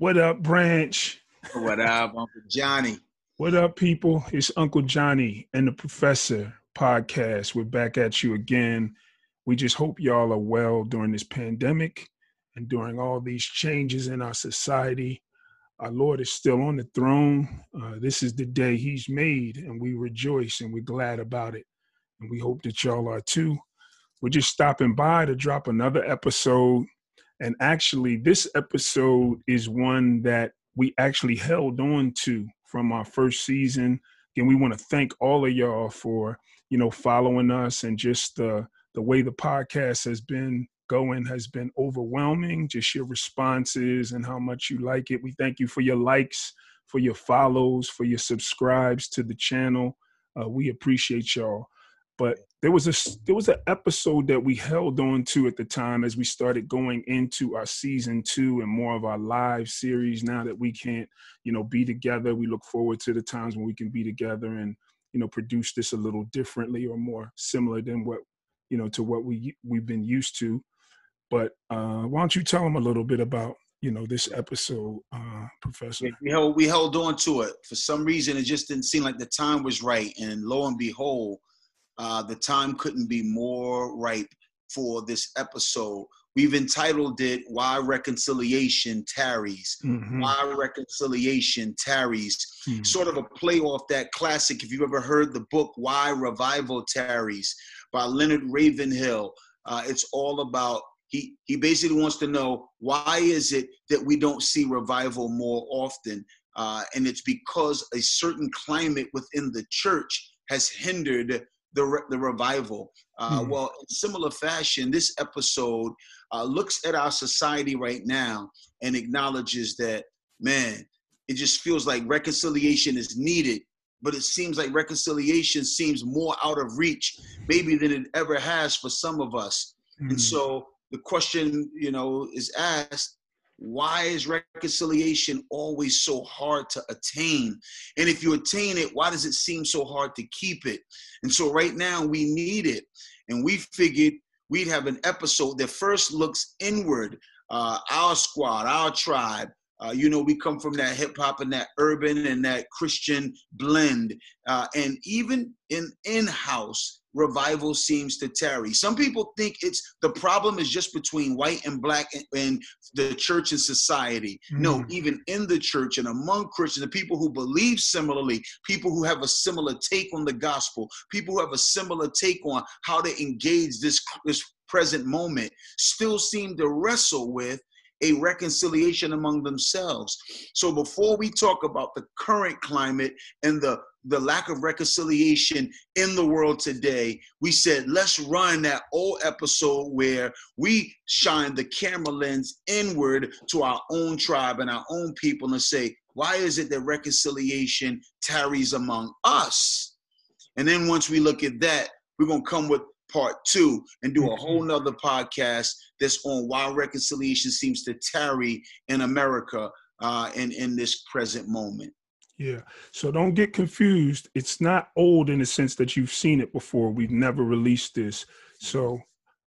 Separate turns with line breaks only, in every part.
What up, Branch?
What up, Uncle Johnny?
What up, people? It's Uncle Johnny and the Professor podcast. We're back at you again. We just hope y'all are well during this pandemic and during all these changes in our society. Our Lord is still on the throne. Uh, this is the day He's made, and we rejoice and we're glad about it. And we hope that y'all are too. We're just stopping by to drop another episode and actually, this episode is one that we actually held on to from our first season. Again, we want to thank all of y'all for you know following us and just the the way the podcast has been going has been overwhelming. Just your responses and how much you like it. We thank you for your likes, for your follows, for your subscribes to the channel. Uh, we appreciate y'all. But there was a there was an episode that we held on to at the time as we started going into our season two and more of our live series. Now that we can't, you know, be together, we look forward to the times when we can be together and you know produce this a little differently or more similar than what you know to what we we've been used to. But uh, why don't you tell them a little bit about you know this episode, uh, Professor?
We held we held on to it for some reason. It just didn't seem like the time was right, and lo and behold uh, the time couldn't be more ripe for this episode. We've entitled it Why Reconciliation Tarries. Mm-hmm. Why Reconciliation Tarries. Mm-hmm. Sort of a play off that classic, if you've ever heard the book Why Revival Tarries by Leonard Ravenhill. Uh, it's all about he he basically wants to know why is it that we don't see revival more often uh, and it's because a certain climate within the church has hindered the, the revival. Uh, mm Well, in similar fashion, this episode uh, looks at our society right now and acknowledges that, man, it just feels like reconciliation is needed, but it seems like reconciliation seems more out of reach, maybe than it ever has for some of us. mm And so the question, you know, is asked why is reconciliation always so hard to attain? And if you attain it, why does it seem so hard to keep it? And so right now we need it. And we figured we'd have an episode that first looks inward, uh, our squad, our tribe. Uh, you know, we come from that hip hop and that urban and that Christian blend. Uh, and even in in house, revival seems to tarry. Some people think it's the problem is just between white and black and, and the church and society. Mm. No, even in the church and among Christians, the people who believe similarly, people who have a similar take on the gospel, people who have a similar take on how to engage this, this present moment, still seem to wrestle with a reconciliation among themselves. So before we talk about the current climate and the the lack of reconciliation in the world today, we said, let's run that old episode where we shine the camera lens inward to our own tribe and our own people and say, why is it that reconciliation tarries among us? And then once we look at that, we're going to come with part two and do a mm-hmm. whole nother podcast that's on why reconciliation seems to tarry in America uh, in, in this present moment.
Yeah. So don't get confused. It's not old in the sense that you've seen it before. We've never released this. So,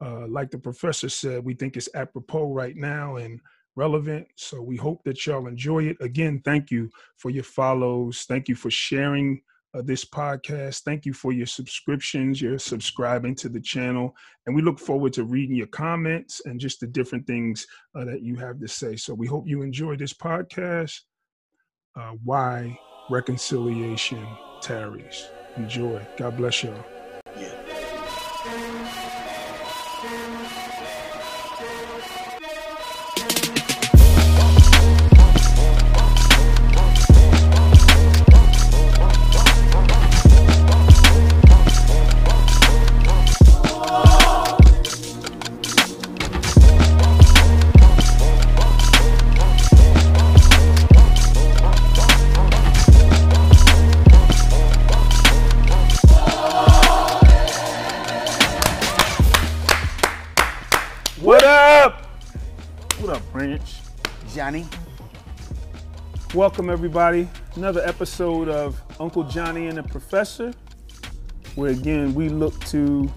uh, like the professor said, we think it's apropos right now and relevant. So we hope that y'all enjoy it. Again, thank you for your follows. Thank you for sharing uh, this podcast. Thank you for your subscriptions, your subscribing to the channel. And we look forward to reading your comments and just the different things uh, that you have to say. So we hope you enjoy this podcast uh, why reconciliation tarries. Enjoy. God bless y'all. Welcome, everybody. Another episode of Uncle Johnny and the Professor, where again we look to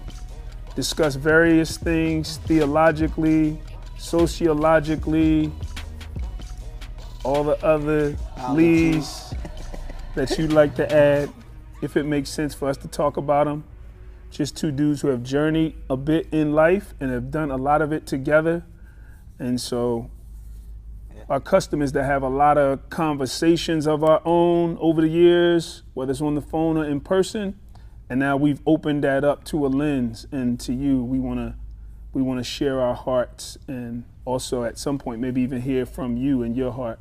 discuss various things theologically, sociologically, all the other leads that you'd like to add, if it makes sense for us to talk about them. Just two dudes who have journeyed a bit in life and have done a lot of it together. And so our customers that have a lot of conversations of our own over the years, whether it's on the phone or in person. And now we've opened that up to a lens, and to you, we want to we want to share our hearts, and also at some point maybe even hear from you and your heart.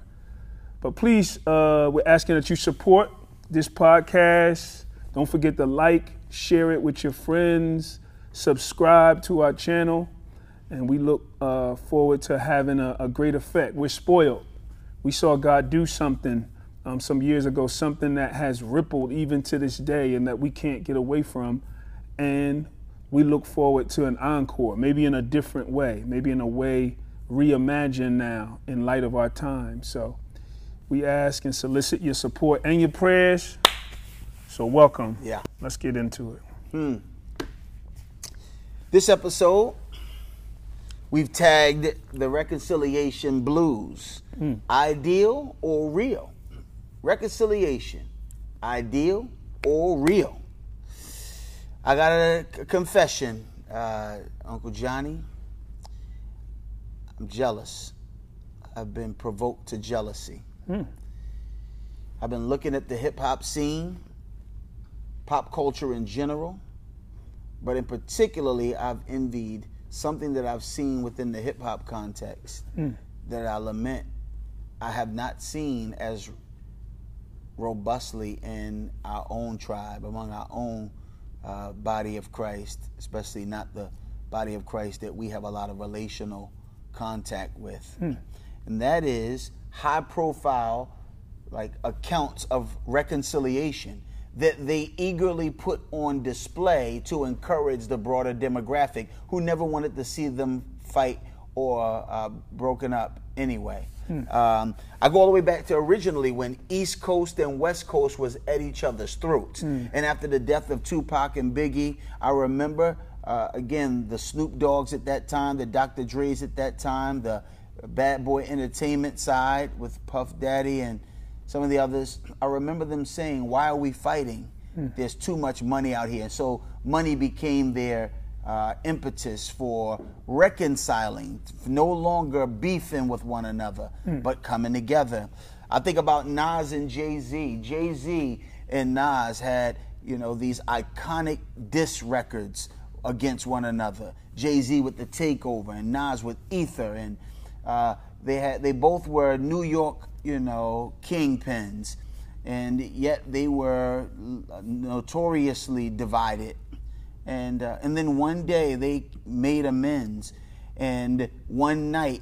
But please, uh, we're asking that you support this podcast. Don't forget to like, share it with your friends, subscribe to our channel, and we look uh, forward to having a, a, great effect. We're spoiled. We saw God do something um, some years ago, something that has rippled even to this day and that we can't get away from. And we look forward to an encore, maybe in a different way, maybe in a way reimagined now in light of our time. So we ask and solicit your support and your prayers. So welcome.
Yeah.
Let's get into it.
Hmm. This episode, we've tagged the reconciliation blues. Hmm. Ideal or real? Reconciliation, ideal or real? I got a confession, uh, Uncle Johnny. I'm jealous. I've been provoked to jealousy. Hmm. I've been looking at the hip hop scene, pop culture in general, but in particularly, I've envied something that I've seen within the hip hop context hmm. that I lament I have not seen as robustly in our own tribe, among our own uh, body of Christ, especially not the body of Christ that we have a lot of relational contact with. Hmm. And that is high profile like accounts of reconciliation that they eagerly put on display to encourage the broader demographic who never wanted to see them fight or uh, broken up anyway. Hmm. Um, I go all the way back to originally when East Coast and West Coast was at each other's throats. Hmm. And after the death of Tupac and Biggie, I remember uh, again the Snoop Doggs at that time, the Dr. Dre's at that time, the Bad Boy Entertainment side with Puff Daddy and some of the others. I remember them saying, "Why are we fighting? Hmm. There's too much money out here." And so money became their uh, impetus for reconciling, no longer beefing with one another, hmm. but coming together. I think about Nas and Jay Z. Jay Z and Nas had, you know, these iconic diss records against one another. Jay Z with the Takeover and Nas with Ether, and uh, they had they both were New York, you know, kingpins, and yet they were notoriously divided. And uh, and then one day they made amends, and one night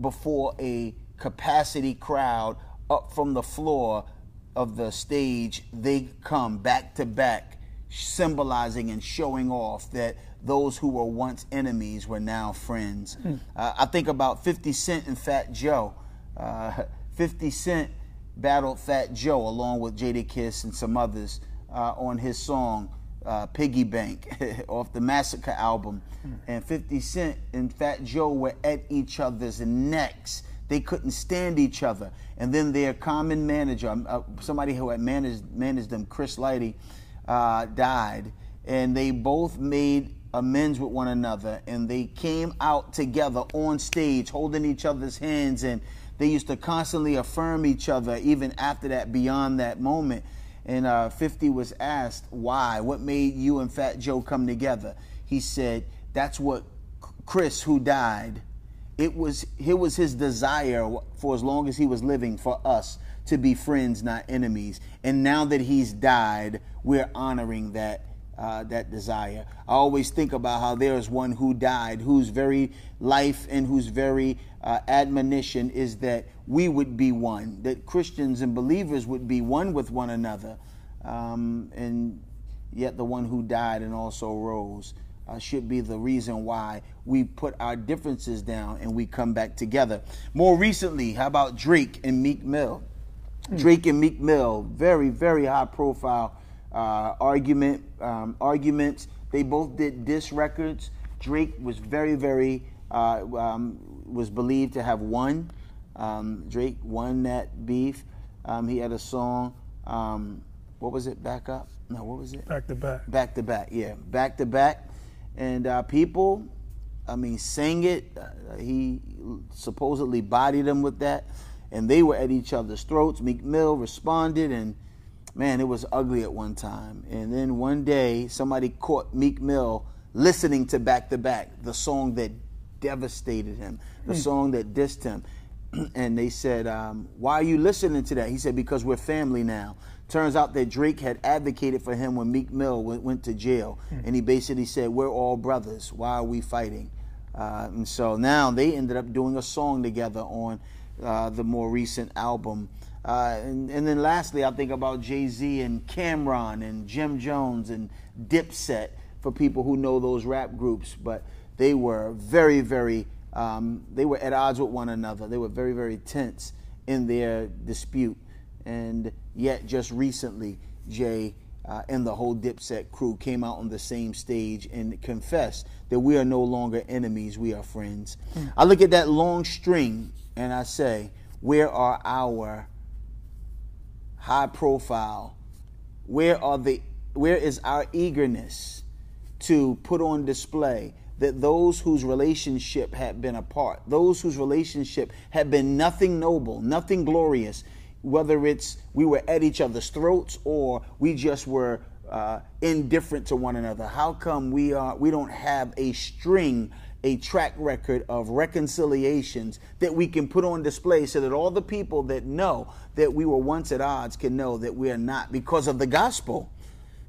before a capacity crowd up from the floor of the stage, they come back to back symbolizing and showing off that those who were once enemies were now friends. Hmm. Uh, I think about 50 Cent and Fat Joe. Uh, 50 Cent battled Fat Joe along with Jadakiss and some others uh, on his song uh, Piggy Bank off the Massacre album. Hmm. And 50 Cent and Fat Joe were at each other's necks. They couldn't stand each other. And then their common manager, um, uh, somebody who had managed, managed them, Chris Lighty, uh, died, and they both made amends with one another, and they came out together on stage, holding each other's hands, and they used to constantly affirm each other, even after that, beyond that moment. And uh, 50 was asked why, what made you and Fat Joe come together? He said, "That's what Chris, who died." It was it was his desire for as long as he was living for us to be friends, not enemies. And now that he's died, we're honoring that uh, that desire. I always think about how there is one who died, whose very life and whose very uh, admonition is that we would be one, that Christians and believers would be one with one another. Um, and yet the one who died and also rose uh, should be the reason why we put our differences down and we come back together. More recently, how about Drake and Meek Mill? Drake and Meek Mill, very, very high profile uh, argument, um, arguments. They both did diss records. Drake was very, very, uh, um, was believed to have won. Um, Drake won that beef. Um, he had a song. Um, what was it? Back up? No, what was it?
Back to back.
Back to back. Yeah, back to back. And uh, people, I mean, sang it. Uh, he supposedly bodied them with that, and they were at each other's throats. Meek Mill responded, and man, it was ugly at one time. And then one day, somebody caught Meek Mill listening to Back to Back, the song that devastated him, the mm. song that dissed him. and they said, um, Why are you listening to that? He said, Because we're family now. Turns out that Drake had advocated for him when Meek Mill went, went to jail. Mm. And he basically said, We're all brothers. Why are we fighting? Uh, and so now they ended up doing a song together on uh, the more recent album. Uh, and, and, then lastly, I think about Jay Z and Cam'ron and Jim Jones and Dipset for people who know those rap groups. But they were very, very um, they were at odds with one another. They were very, very tense in their dispute. And yet, just recently, Jay uh, and the whole Dipset crew came out on the same stage and confessed that we are no longer enemies, we are friends. Mm. I look at that long string and I say, where are our high profile? Where are the where is our eagerness to put on display that those whose relationship had been apart, those whose relationship had been nothing noble, nothing glorious, whether it's we were at each other's throats or we just were uh, indifferent to one another. How come we are we don't have a string, a track record of reconciliations that we can put on display so that all the people that know that we were once at odds can know that we are not because of the gospel.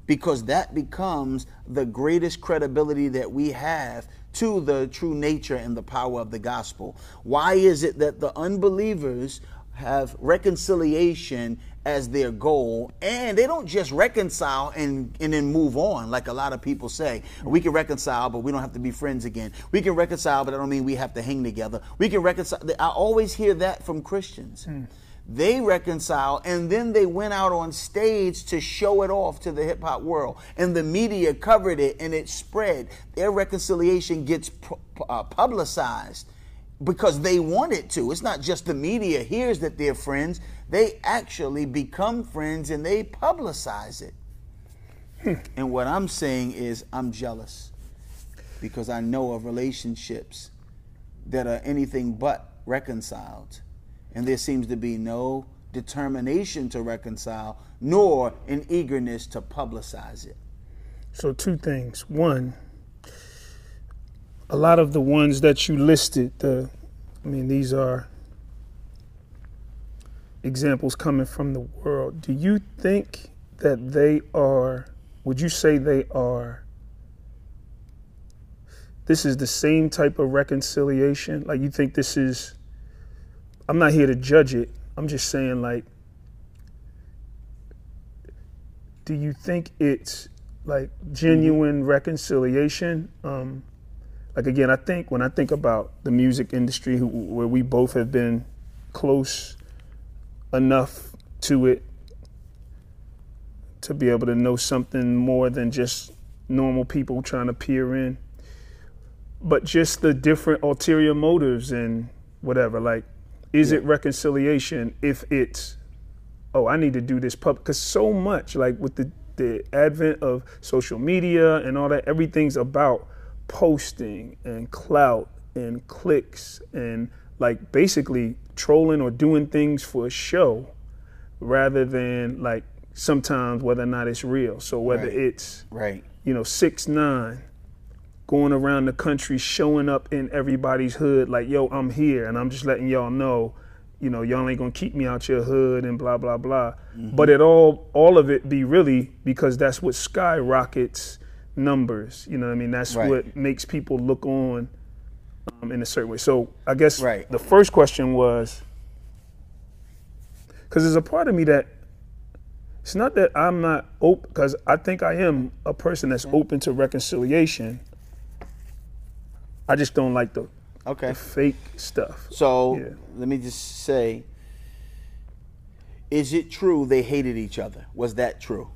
Because that becomes the greatest credibility that we have to the true nature and the power of the gospel. Why is it that the unbelievers have reconciliation as their goal? And they don't just reconcile and, and then move on like a lot of people say. We can reconcile but we don't have to be friends again. We can reconcile but i don't mean we have to hang together. We can reconcile. I always hear that from christians. Mm. They reconciled and then they went out on stage to show it off to the hip hop world. And the media covered it and it spread. Their reconciliation gets uh, publicized because they want it to. It's not just the media hears that they're friends, they actually become friends and they publicize it. Hmm. And what I'm saying is, I'm jealous because I know of relationships that are anything but reconciled and there seems to be no determination to reconcile, nor an eagerness to publicize it.
So, two things. One, a lot of the ones that you listed, the, I mean, these are examples coming from the world. Do you think that they are, would you say they are, this is the same type of reconciliation? Like, you think this is I'm not here to judge it. I'm just saying, like, do you think it's like genuine mm-hmm. reconciliation? Um, like again, I think when I think about the music industry, who, where we both have been close enough to it to be able to know something more than just normal people trying to peer in, but just the different ulterior motives and whatever. Like is yeah. it reconciliation if it's, oh, I need to do this public? Because so much, like with the, the advent of social media and all that, everything's about posting and clout and clicks and like basically trolling or doing things for a show rather than like sometimes whether or not it's real. So whether right. it's
right,
you know, 6ix9ine going around the country showing up in everybody's hood like yo i'm here and i'm just letting y'all know you know y'all ain't gonna keep me out your hood and blah blah blah mm-hmm. but it all all of it be really because that's what skyrockets numbers you know what i mean that's right. what makes people look on um, in a certain way so i guess
right.
the first question was because there's a part of me that it's not that i'm not open because i think i am a person that's open to reconciliation I just don't like the
okay
the fake stuff.
So yeah. let me just say, is it true they hated each other? Was that true?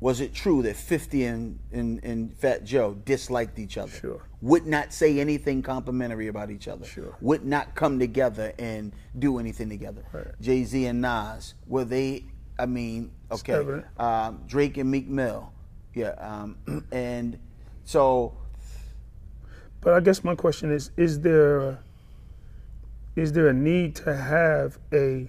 was it true that 50 and, and, and Fat Joe disliked each other?
Sure.
Would not say anything complimentary about each other.
Sure.
Would not come together and do anything together.
Right.
Jay Z and Nas, were they, I mean, okay. Um, Drake and Meek Mill. Yeah. Um, and so,
But I guess my question is: Is there is there a need to have a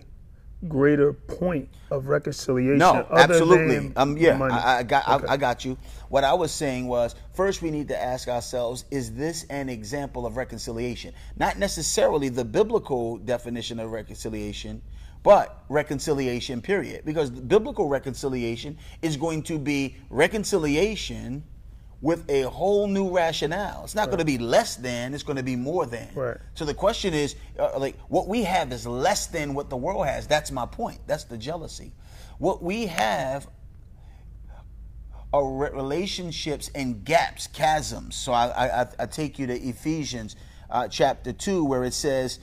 greater point of reconciliation?
no, absolutely. Um, yeah? I, I got,
Okay.
I, I got you. What I was saying was, first we need to ask ourselves: Is this an example of reconciliation? Not necessarily the biblical definition of reconciliation, but reconciliation. Period. Because biblical reconciliation is going to be reconciliation with a whole new rationale. It's not going to be less than; it's going to be more than.
Right.
So the question is, uh, like, what we have is less than what the world has. That's my point. That's the jealousy. What we have are relationships and gaps, chasms. So I, I, I- take you to Ephesians uh, chapter 2, where it says,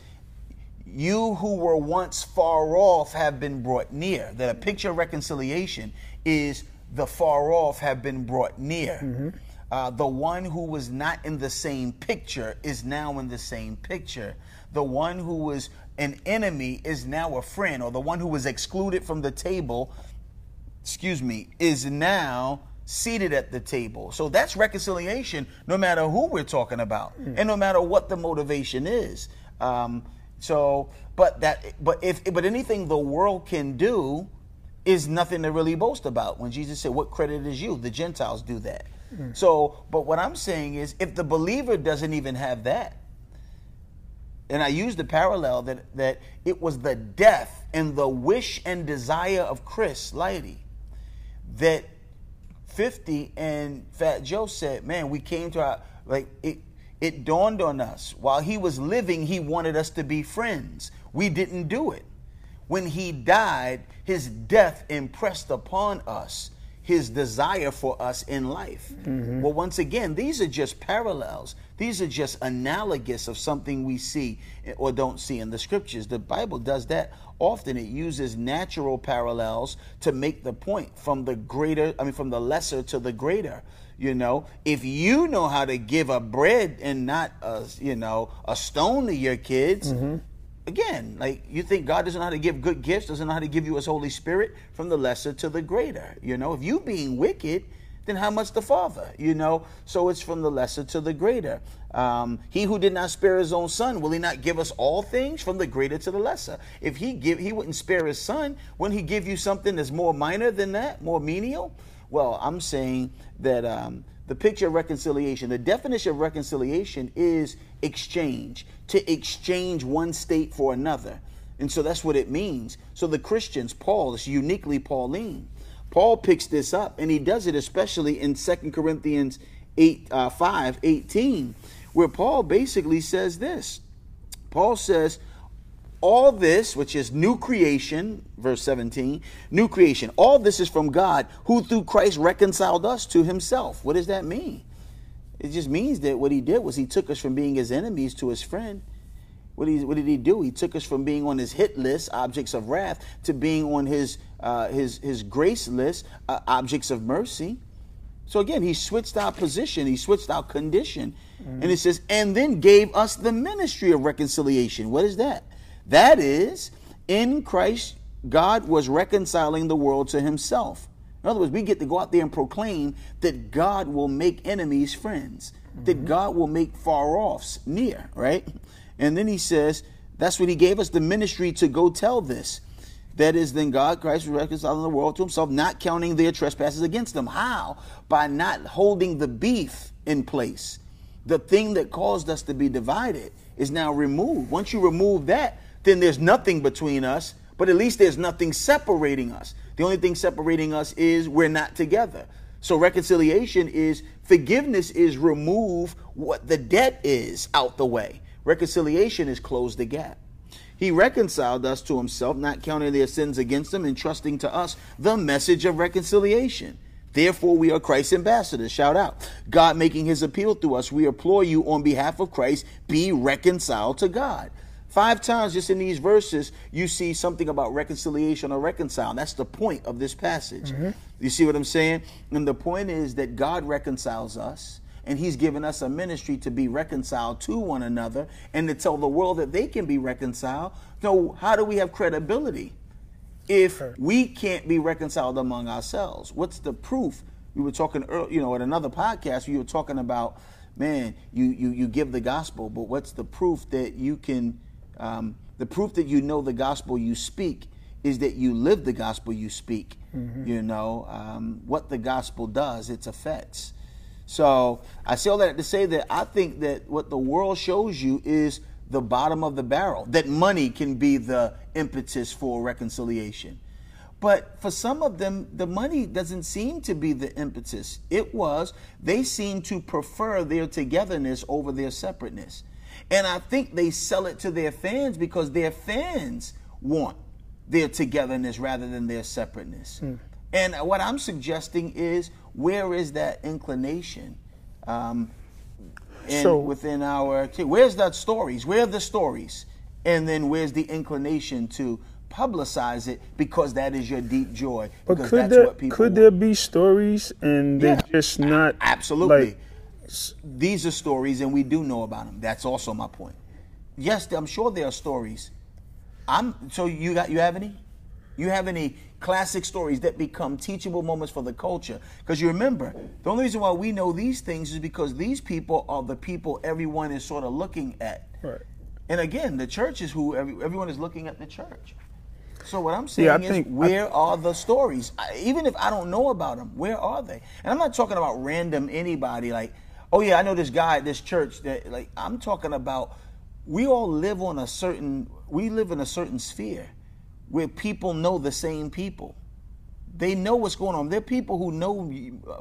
You who were once far off have been brought near. That a picture of reconciliation is the far off have been brought near. Uh, the one who was not in the same picture is now in the same picture. The one who was an enemy is now a friend, or the one who was excluded from the table excuse me, is now seated at the table. So that's reconciliation, no matter who we're talking about, and no matter what the motivation is. Um, so, but that, but if, but anything the world can do is nothing to really boast about. When Jesus said, "What credit is you?" The Gentiles do that. Mm. So, but what I'm saying is, if the believer doesn't even have that, and I use the parallel that that it was the death and the wish and desire of Chris Lighty that 50 and Fat Joe said, man, we came to our like it it dawned on us while he was living he wanted us to be friends. We didn't do it. When he died, his death impressed upon us his desire for us in life. Mm-hmm. Well, once again, these are just parallels. These are just analogous of something we see or don't see in the scriptures. The Bible does that often. It uses natural parallels to make the point from the greater, I mean, from the lesser to the greater. You know, if you know how to give a bread and not a, you know, a stone to your kids, mm-hmm. Again, like you think God doesn't know how to give good gifts, doesn't know how to give you His Holy Spirit from the lesser to the greater. You know, if you being wicked, then how much the Father? You know, so it's from the lesser to the greater. Um, he who did not spare his own son, will he not give us all things from the greater to the lesser? If he give, he wouldn't spare his son. Wouldn't he give you something that's more minor than that, more menial? Well, I'm saying that um, the picture of reconciliation, the definition of reconciliation is exchange, to exchange one state for another. And so that's what it means. So the Christians, Paul, is uniquely Pauline. Paul picks this up, and he does it especially in 2 Corinthians 8, uh, 5, 18, where Paul basically says this. Paul says, all this, which is new creation, verse 17, new creation, all this is from God, who through Christ reconciled us to himself. What does that mean? It just means that what he did was he took us from being his enemies to his friend. What, he, what did he do? He took us from being on his hit list, objects of wrath, to being on his uh, his his grace list, uh, objects of mercy. So again, he switched our position, he switched our condition, and it says, and then gave us the ministry of reconciliation. What is that? That is, in Christ, God was reconciling the world to Himself. In other words, we get to go out there and proclaim that God will make enemies friends, that mm-hmm. God will make far offs near, right? And then he says, that's what he gave us the ministry to go tell this. That is, then God, Christ, was reconciling the world to himself, not counting their trespasses against them. How? By not holding the beef in place. The thing that caused us to be divided is now removed. Once you remove that, then there's nothing between us, but at least there's nothing separating us. The only thing separating us is we're not together. So reconciliation is forgiveness is remove what the debt is out the way. Reconciliation is close the gap. He reconciled us to himself, not counting their sins against them, and trusting to us the message of reconciliation. Therefore, we are Christ's ambassadors. Shout out. God making his appeal through us. We implore you on behalf of Christ, be reconciled to God. Five times just in these verses, you see something about reconciliation or reconcile. That's the point of this passage. Mm-hmm. You see what I'm saying? And the point is that God reconciles us, and He's given us a ministry to be reconciled to one another and to tell the world that they can be reconciled. So, how do we have credibility if we can't be reconciled among ourselves? What's the proof? We were talking, earlier, you know, at another podcast, we were talking about, man, you, you, you give the gospel, but what's the proof that you can um, the proof that you know the gospel you speak is that you live the gospel you speak. Mm-hmm. You know um, what the gospel does, its effects. So I say all that to say that I think that what the world shows you is the bottom of the barrel. That money can be the impetus for reconciliation. But for some of them, the money doesn't seem to be the impetus. It was, they seem to prefer their togetherness over their separateness. And I think they sell it to their fans because their fans want their togetherness rather than their separateness. Mm. And what I'm suggesting is where is that inclination um, in, so, within our where's that stories? Where are the stories? And then where's the inclination to publicize it because that is your deep joy?
But could there, could want. there be stories and they're yeah, just not
absolutely. Like, these are stories, and we do know about them. That's also my point. Yes, I'm sure there are stories. I'm so you got you have any? You have any classic stories that become teachable moments for the culture? Because you remember, the only reason why we know these things is because these people are the people everyone is sort of looking at. Right. And again, the church is who every, everyone is looking at the church. So what I'm saying yeah, is, think, where I, are the stories? I, even if I don't know about them, where are they? And I'm not talking about random anybody like oh yeah, I know this guy at this church that like I'm talking about we all live on a certain we live in a certain sphere where people know the same people. They know what's going on. There are people who know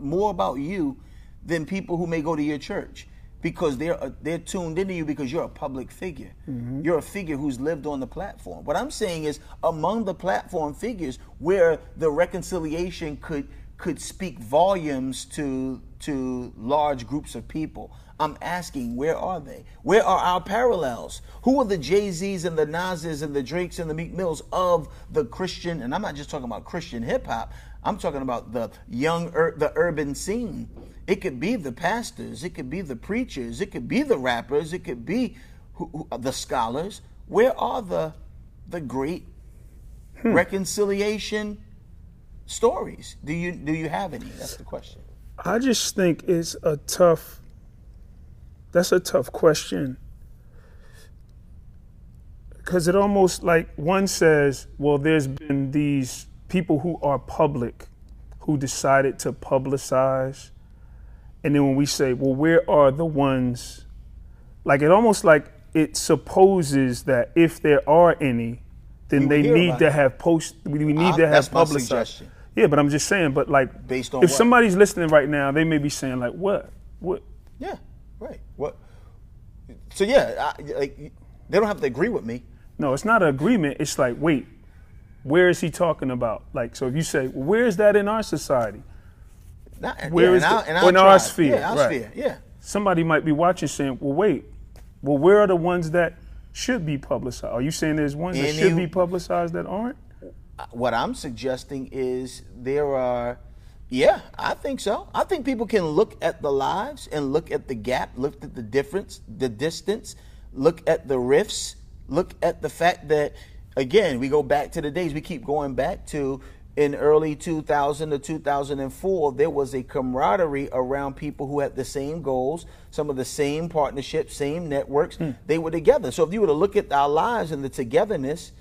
more about you than people who may go to your church because they're uh, they're tuned into you because you're a public figure. Mm-hmm. You're a figure who's lived on the platform. What I'm saying is among the platform figures where the reconciliation could could speak volumes to to large groups of people. I'm asking, where are they? Where are our parallels? Who are the Jay Z's and the Nas's and the Drakes and the Meek Mills of the Christian? And I'm not just talking about Christian hip hop. I'm talking about the young, ur- the urban scene. It could be the pastors. It could be the preachers. It could be the rappers. It could be who, who, the scholars. Where are the the great hmm. reconciliation stories? Do you do you have any? That's the question.
I just think it's a tough. That's a tough question. Because it almost like one says, well, there's been these people who are public who decided to publicize. And then when we say, well, where are the ones? Like it almost like it supposes that if there are any, then they need to it. have post. We need uh, to have publicized. Yeah, but I'm just saying. But like,
based on
if
what?
somebody's listening right now, they may be saying like, "What? What?"
Yeah, right. What? So yeah, I, like they don't have to agree with me.
No, it's not an agreement. It's like, wait, where is he talking about? Like, so if you say, well, where is that in our society?
Not, where yeah, is in, our,
in, our, in our sphere?
Yeah, our right. sphere. Yeah.
Somebody might be watching, saying, well, wait, well, where are the ones that should be publicized? Are you saying there's ones Any, that should be publicized that aren't?
What I'm suggesting is there are, yeah, I think so. I think people can look at the lives and look at the gap, look at the difference, the distance, look at the rifts, look at the fact that, again, we go back to the days we keep going back to in early 2000 to 2004, there was a camaraderie around people who had the same goals, some of the same partnerships, same networks. Mm. They were together. So if you were to look at our lives and the togetherness,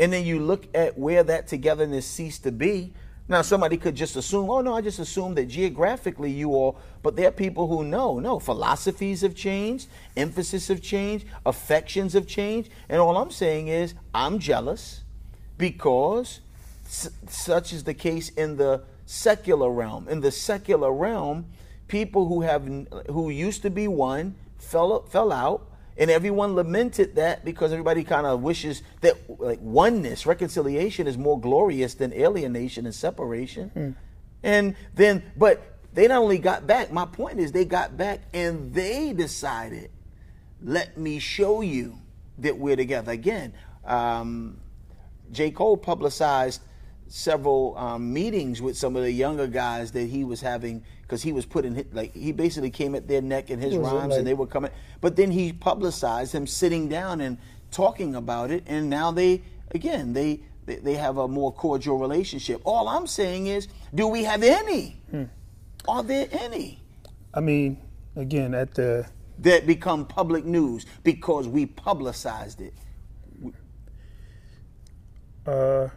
and then you look at where that togetherness ceased to be. Now, somebody could just assume, oh, no, I just assume that geographically you all, but there are people who know, no, philosophies have changed, emphasis have changed, affections have changed. And all I'm saying is, I'm jealous because s- such is the case in the secular realm. In the secular realm, people who have who used to be one fell, fell out and everyone lamented that because everybody kind of wishes that like oneness reconciliation is more glorious than alienation and separation mm. and then but they not only got back my point is they got back and they decided let me show you that we're together. Again, um, J. Cole publicized several um, meetings with some of the younger guys that he was having because he was putting like he basically came at their neck in his rhymes like, and they were coming. But then he publicized him sitting down and talking about it and now they again they they have a more cordial relationship. All i'm saying is do we have any? Hmm. are there any?
I mean again at the
that become public news because we publicized it.
Uh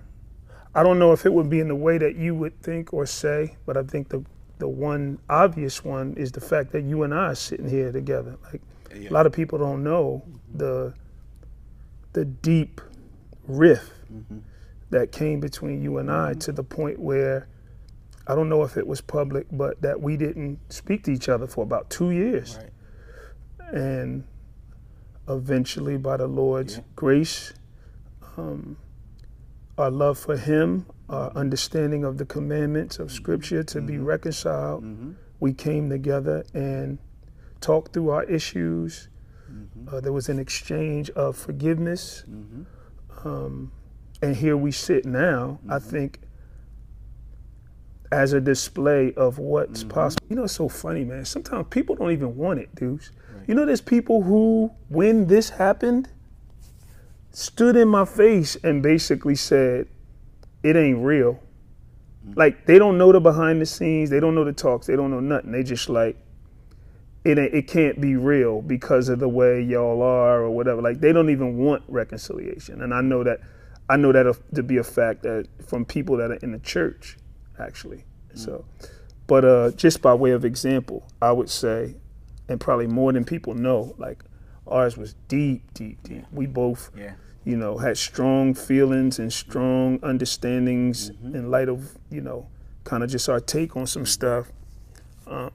I don't know if it would be in the way that you would think or say, but I think the the one obvious one is the fact that you and I are sitting here together. Like yeah. a lot of people don't know the the deep rift mm-hmm. that came between you and I mm-hmm. to the point where I don't know if it was public, but that we didn't speak to each other for about two years. Right. And eventually, by the Lord's yeah. grace, um, our love for Him, our understanding of the commandments of Scripture to mm-hmm. be reconciled. Mm-hmm. We came together and talked through our issues. Mm-hmm. Uh, there was an exchange of forgiveness. Mm-hmm. Um, and here we sit now, I mm-hmm. think, as a display of what's mm-hmm. possible. You know, it's so funny, man. Sometimes people don't even want it, dudes. Right. You know, there's people who, when this happened, stood in my face and basically said, "It ain't real." Like they don't know the behind the scenes, they don't know the talks, they don't know nothing. They just like it it can't be real because of the way y'all are or whatever. Like they don't even want reconciliation, and I know that I know that to be a fact that from people that are in the church, actually. Mm-hmm. So, but uh, just by way of example, I would say, and probably more than people know, like ours was deep, deep, deep. We both, yeah. you know, had strong feelings and strong understandings mm-hmm. in light of, you know, kind of just our take on some stuff. Um,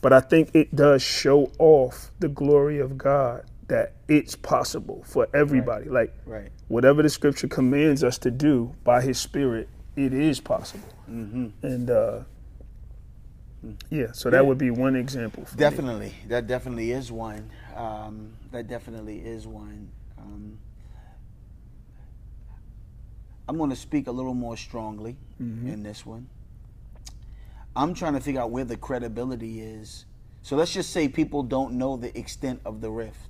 but I think it does show off the glory of God that it's possible for everybody. Right. Like, right. whatever the scripture commands us to do by His Spirit, it is possible. Mm-hmm. And uh, yeah, so that would be one example.
definitely, me. that definitely is one. Um, that definitely is one. Um, I'm going to speak a little more strongly mm-hmm. in this one. I'm trying to figure out where the credibility is. So let's just say people don't know the extent of the rift.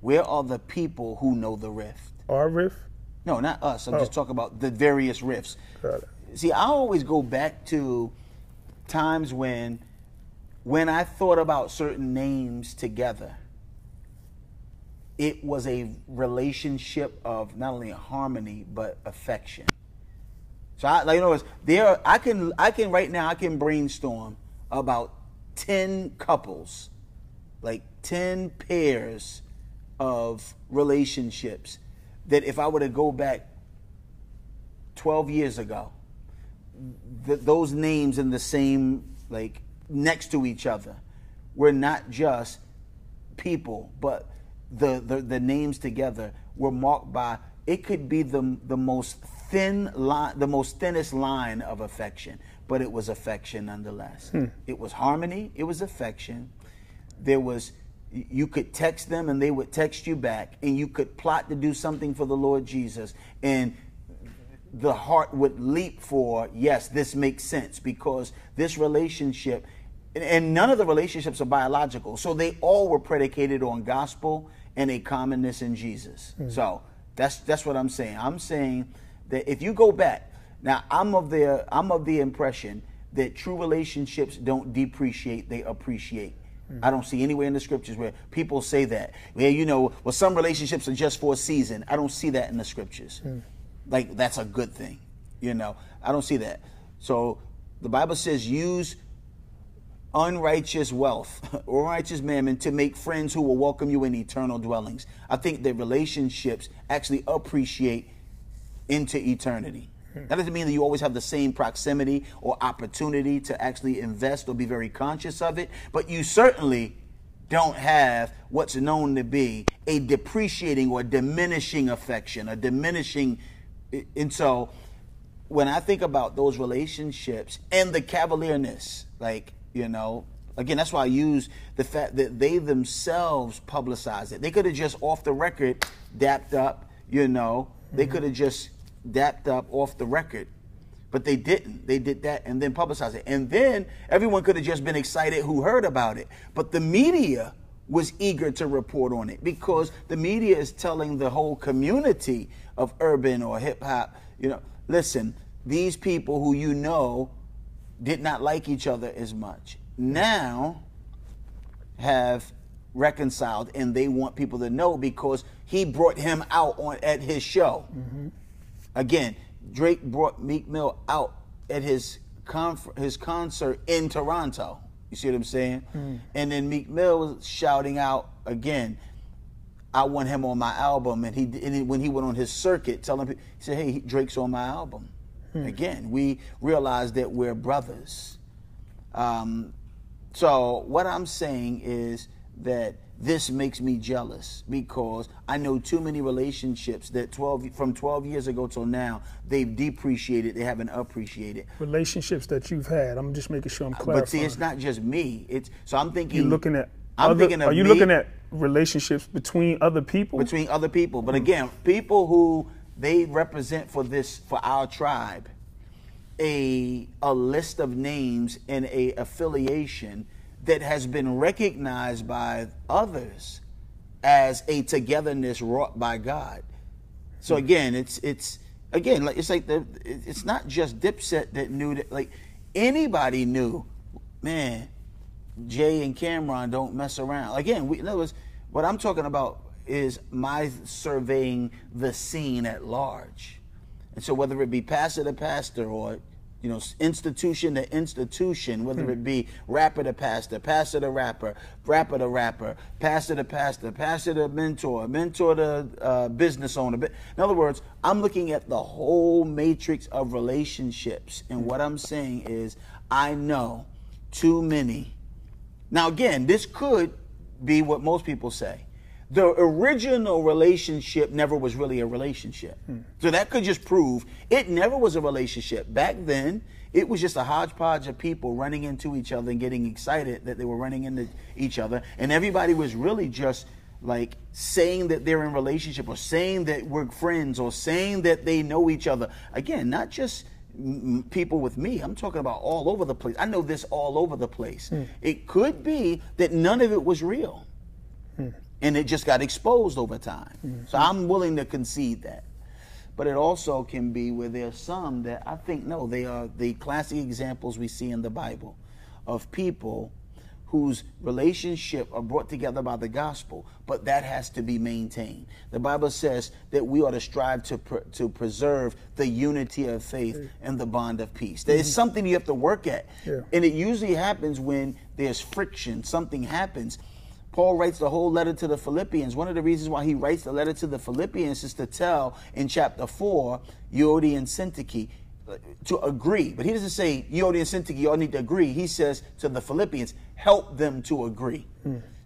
Where are the people who know the rift?
Our rift?
No, not us. I'm oh. just talking about the various rifts. See, I always go back to times when when I thought about certain names together, it was a relationship of not only harmony but affection. So I like you know there I can I can right now I can brainstorm about 10 couples like 10 pairs of relationships that if I were to go back 12 years ago th- those names in the same like next to each other were not just people, but the, the, the names together were marked by it could be the, the most thin line, the most thinnest line of affection, but it was affection nonetheless. Hmm. It was harmony, it was affection. There was you could text them and they would text you back and you could plot to do something for the Lord Jesus and the heart would leap for, yes, this makes sense because this relationship, and none of the relationships are biological. So they all were predicated on gospel and a commonness in Jesus. Mm. So that's that's what I'm saying. I'm saying that if you go back, now I'm of the I'm of the impression that true relationships don't depreciate, they appreciate. Mm. I don't see anywhere in the scriptures where people say that. Well, you know, well, some relationships are just for a season. I don't see that in the scriptures. Mm like that's a good thing. You know, I don't see that. So the Bible says use unrighteous wealth or righteous mammon to make friends who will welcome you in eternal dwellings. I think that relationships actually appreciate into eternity. Hmm. That doesn't mean that you always have the same proximity or opportunity to actually invest or be very conscious of it, but you certainly don't have what's known to be a depreciating or diminishing affection, a diminishing and so when I think about those relationships and the cavalierness, like, you know, Again, that's why I use the fact that they themselves publicized it. They could have just off the record dapped up, you know. They mm-hmm. could have just dapped up off the record. But they didn't. They did that and then publicized it. And then everyone could have just been excited who heard about it. But the media was eager to report on it because the media is telling the whole community of urban or hip hop, you know, listen, these people who you know did not like each other as much now have reconciled and they want people to know because he brought him out on at his show. Mm-hmm. Again, Drake brought Meek Mill out at his conf- his concert in Toronto. You see what I'm saying? Mm. And then Meek Mill was shouting out again, "I want him on my album." And he and when he went on his circuit, telling people, he said, "Hey, Drake's on my album." Mm. Again, we realize that we're brothers. Um, so what I'm saying is that this makes me jealous because I know too many relationships that 12 from 12 years ago till now they've depreciated, they haven't appreciated.
Relationships that you've had. I'm just making sure I'm.
But see, it's not just me. It's so I'm thinking.
You're looking at.
I'm
other,
thinking of
Are you
me,
looking at relationships between other people?
Between other people, but again, people who they represent for this for our tribe a a list of names and a affiliation that has been recognized by others as a togetherness wrought by God. So hmm. again, it's it's again like it's like the it's not just Dipset that knew that like anybody knew, man. Jay and Cam'ron don't mess around. Again, we, in other words, what I'm talking about is my surveying the scene at large. And so whether it be pastor to pastor or you know, institution to institution, whether it be rapper to pastor, pastor to rapper, rapper to rapper, pastor to pastor, pastor to mentor, mentor to uh, business owner. In other words, I'm looking at the whole matrix of relationships. And what I'm saying is, I know too many. Now, again, this could be what most people say the original relationship never was really a relationship. Hmm. So that could just prove it never was a relationship. Back then, it was just a hodgepodge of people running into each other and getting excited that they were running into each other. And everybody was really just like saying that they're in relationship or saying that we're friends or saying that they know each other. Again, not just people with me. I'm talking about all over the place. I know this all over the place. Hmm. It could be that none of it was real. Hmm and it just got exposed over time. Mm-hmm. So I'm willing to concede that. But it also can be where there's some that I think no, they are the classic examples we see in the Bible of people whose relationship are brought together by the gospel, but that has to be maintained. The Bible says that we ought to strive to to preserve the unity of faith and the bond of peace. There's mm-hmm. something you have to work at, yeah. and it usually happens when there's friction. Something happens, Paul writes the whole letter to the Philippians. One of the reasons why he writes the letter to the Philippians is to tell in chapter 4, Euodia and Syntyche to agree. But he doesn't say Euodia and Syntyche, y'all need to agree. He says to the Philippians, help them to agree.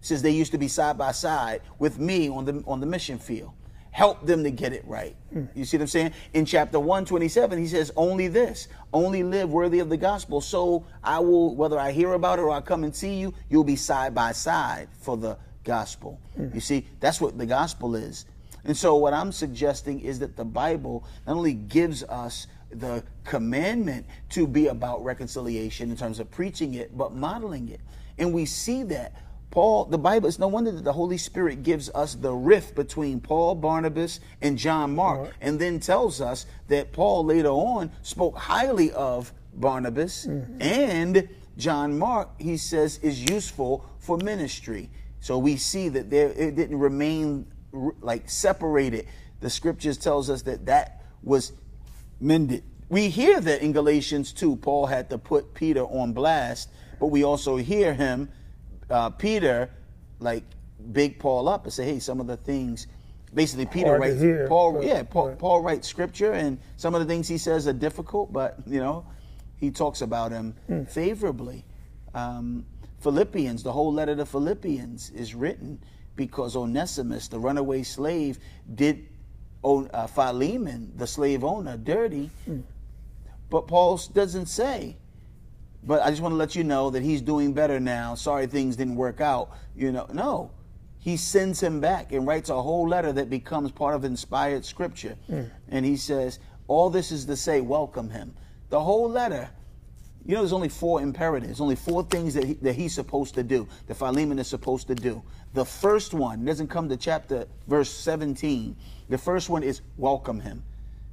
Says they used to be side by side with me on the on the mission field help them to get it right. You see what I'm saying? In chapter 127, he says, Only this, only live worthy of the gospel. So I will, whether I hear about it or I come and see you, you'll be side by side for the gospel. Mm. You see, that's what the gospel is. And so what I'm suggesting is that the Bible not only gives us the commandment to be about reconciliation in terms of preaching it, but modeling it. And we see that Paul, the Bible, it's no wonder that the Holy Spirit gives us the rift between Paul, Barnabas, and John Mark, right. and then tells us that Paul later on spoke highly of Barnabas mm-hmm. and John Mark, he says, is useful for ministry. So we see that there it didn't remain like separated. The scriptures tells us that that was mended. We hear that in Galatians 2, Paul had to put Peter on blast, but we also hear him uh, Peter, like, big Paul up and say, hey, some of the things. Basically, Peter
Hard
writes.
Hear,
Paul, but, yeah, Paul. Paul writes scripture, and some of the things he says are difficult, but you know, he talks about him hmm. favorably. Um, Philippians, the whole letter to Philippians is written because Onesimus, the runaway slave, did uh, Philemon, the slave owner, dirty. Hmm. But Paul doesn't say but I just want to let you know that he's doing better now. Sorry things didn't work out. You know, no. He sends him back and writes a whole letter that becomes part of inspired scripture. Mm. And he says, All this is to say, welcome him. The whole letter you know, there's only four imperatives, only four things that, he, that he's supposed to do, that Philemon is supposed to do. The first one doesn't come to chapter, verse 17. The first one is welcome him.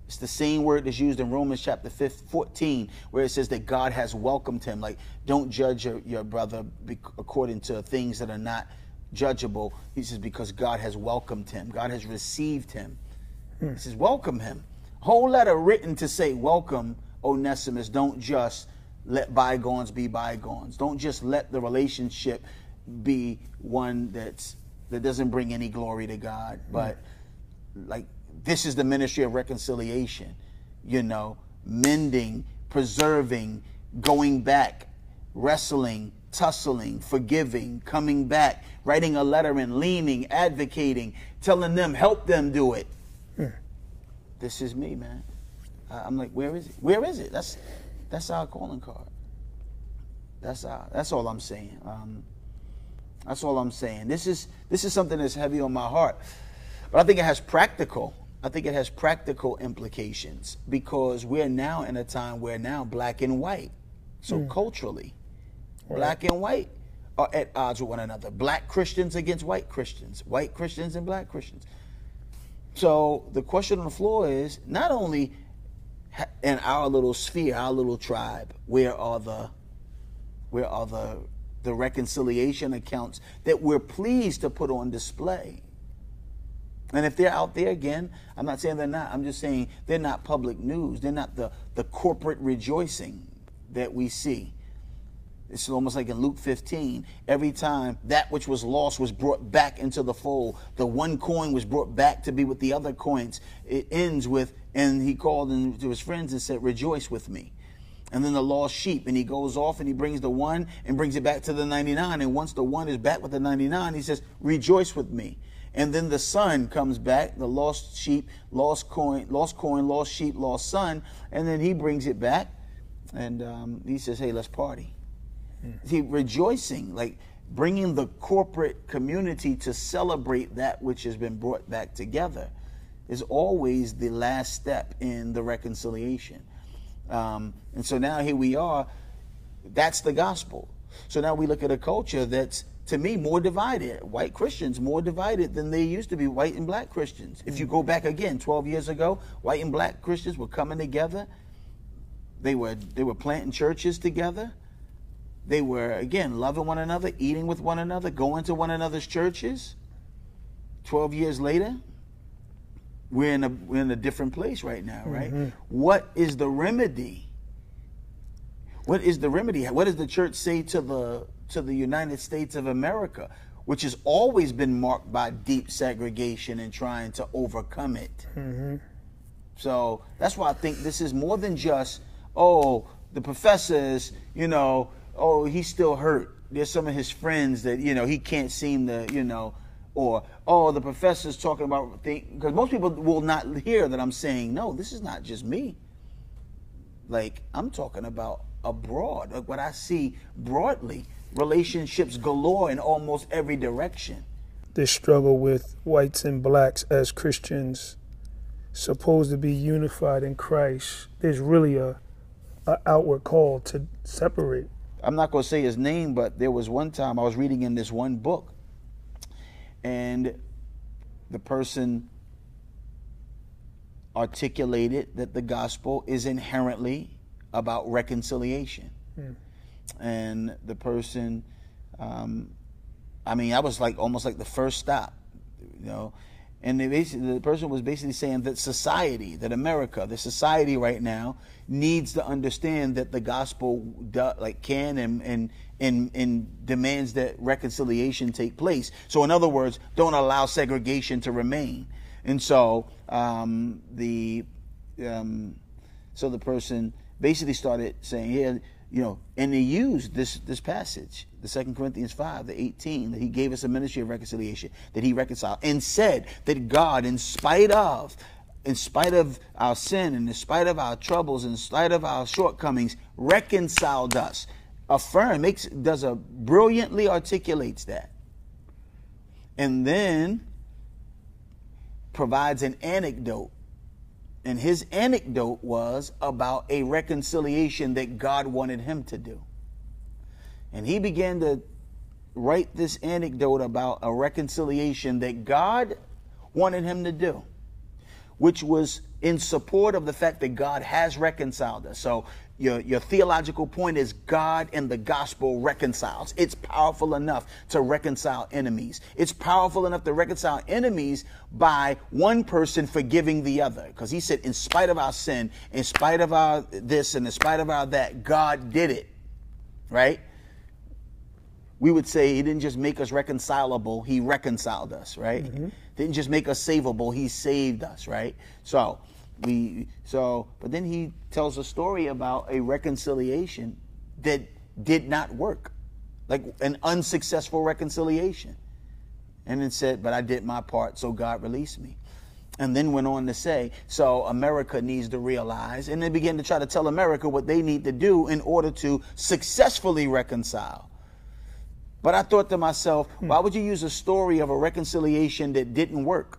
It's the same word that's used in Romans chapter 14, where it says that God has welcomed him. Like, don't judge your, your brother according to things that are not judgeable. He says, because God has welcomed him, God has received him. Hmm. He says, welcome him. Whole letter written to say, welcome Onesimus. Don't just let bygones be bygones. Don't just let the relationship be one that's that doesn't bring any glory to God, but hmm. like this is the ministry of reconciliation, you know, mending, preserving, going back, wrestling, tussling, forgiving, coming back, writing a letter and leaning, advocating, telling them, help them do it. Hmm. This is me, man. I'm like, where is it? Where is it? That's that's our calling card. That's our, that's all I'm saying. Um, that's all I'm saying. This is this is something that's heavy on my heart, but I think it has practical I think it has practical implications because we're now in a time where now black and white, so mm. culturally, right. black and white are at odds with one another. Black Christians against white Christians, white Christians and black Christians. So the question on the floor is not only in our little sphere, our little tribe, where are the where are the the reconciliation accounts that we're pleased to put on display? And if they're out there again, I'm not saying they're not. I'm just saying they're not public news. They're not the, the corporate rejoicing that we see. It's almost like in Luke 15. Every time that which was lost was brought back into the fold, the one coin was brought back to be with the other coins. It ends with, and he called to his friends and said, Rejoice with me. And then the lost sheep, and he goes off and he brings the one and brings it back to the 99. And once the one is back with the 99, he says, Rejoice with me. And then the son comes back, the lost sheep, lost coin, lost coin, lost sheep, lost son, and then he brings it back, and um, he says, "Hey, let's party." Hmm. He rejoicing, like bringing the corporate community to celebrate that which has been brought back together, is always the last step in the reconciliation. Um, and so now here we are. That's the gospel. So now we look at a culture that's to me, more divided. White Christians more divided than they used to be, white and black Christians. If you go back again, 12 years ago, white and black Christians were coming together. They were, they were planting churches together. They were, again, loving one another, eating with one another, going to one another's churches. 12 years later, we're in a, we're in a different place right now, right? Mm-hmm. What is the remedy? What is the remedy? What does the church say to the to the United States of America, which has always been marked by deep segregation and trying to overcome it. Mm-hmm. So that's why I think this is more than just, oh, the professors, you know, oh, he's still hurt. There's some of his friends that, you know, he can't seem to, you know, or, oh, the professor's talking about things. Because most people will not hear that I'm saying, no, this is not just me. Like, I'm talking about abroad, like what I see broadly relationships galore in almost every direction.
This struggle with whites and blacks as Christians, supposed to be unified in Christ, there's really a, a outward call to separate.
I'm not going to say his name, but there was one time I was reading in this one book, and the person articulated that the gospel is inherently about reconciliation. Hmm and the person, um, I mean, I was like almost like the first stop, you know. And basically, the person was basically saying that society, that America, the society right now needs to understand that the gospel like can and, and and and demands that reconciliation take place. So, in other words, don't allow segregation to remain. And so um, the um, so the person basically started saying, "Here, you know, and they used this this passage, the Second Corinthians 5, the 18, that he gave us a ministry of reconciliation, that he reconciled, and said that God, in spite of in spite of our sin and in spite of our troubles, in spite of our shortcomings, reconciled us. Affirm makes does a brilliantly articulates that. And then provides an anecdote. And his anecdote was about a reconciliation that God wanted him to do. And he began to write this anecdote about a reconciliation that God wanted him to do which was in support of the fact that God has reconciled us. So your, your theological point is God and the gospel reconciles. It's powerful enough to reconcile enemies. It's powerful enough to reconcile enemies by one person forgiving the other. Because he said, in spite of our sin, in spite of our this, and in spite of our that, God did it. Right? We would say he didn't just make us reconcilable, he reconciled us, right? Mm-hmm didn't just make us savable, he saved us, right? So we so but then he tells a story about a reconciliation that did not work. Like an unsuccessful reconciliation. And then said, But I did my part, so God released me. And then went on to say, so America needs to realize, and they began to try to tell America what they need to do in order to successfully reconcile. But I thought to myself, hmm. why would you use a story of a reconciliation that didn't work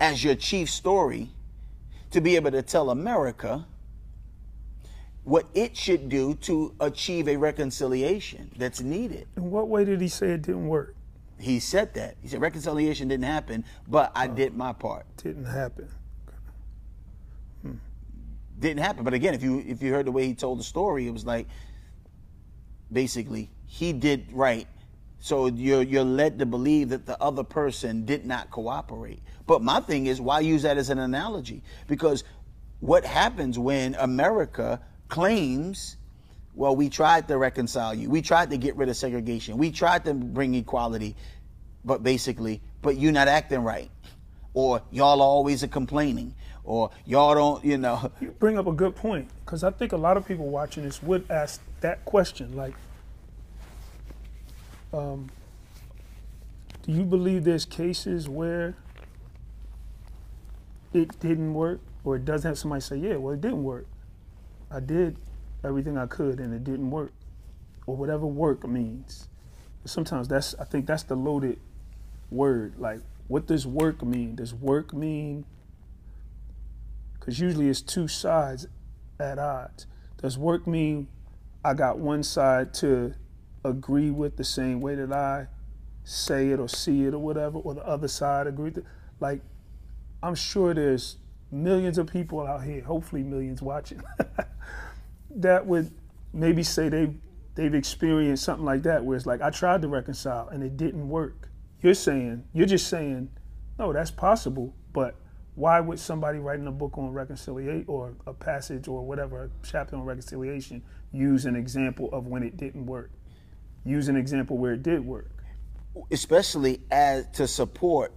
as your chief story to be able to tell America what it should do to achieve a reconciliation that's needed?
In what way did he say it didn't work?
He said that. He said reconciliation didn't happen, but I oh, did my part.
Didn't happen.
Hmm. Didn't happen. But again, if you if you heard the way he told the story, it was like basically he did right so you're you're led to believe that the other person did not cooperate. But my thing is, why use that as an analogy? Because what happens when America claims, well, we tried to reconcile you, we tried to get rid of segregation, we tried to bring equality, but basically, but you're not acting right, or y'all always are complaining, or y'all don't, you know.
You bring up a good point because I think a lot of people watching this would ask that question, like um, do you believe there's cases where it didn't work or it doesn't have somebody say, yeah, well, it didn't work. I did everything I could and it didn't work or whatever work means. Sometimes that's, I think that's the loaded word. Like, what does work mean? Does work mean, because usually it's two sides at odds. Does work mean I got one side to agree with the same way that I say it or see it or whatever, or the other side agree it. Like, I'm sure there's millions of people out here, hopefully millions watching, that would maybe say they they've experienced something like that where it's like I tried to reconcile and it didn't work. You're saying, you're just saying, no, that's possible, but why would somebody writing a book on reconciliation or a passage or whatever, a chapter on reconciliation, use an example of when it didn't work? Use an example where it did work.
Especially as to support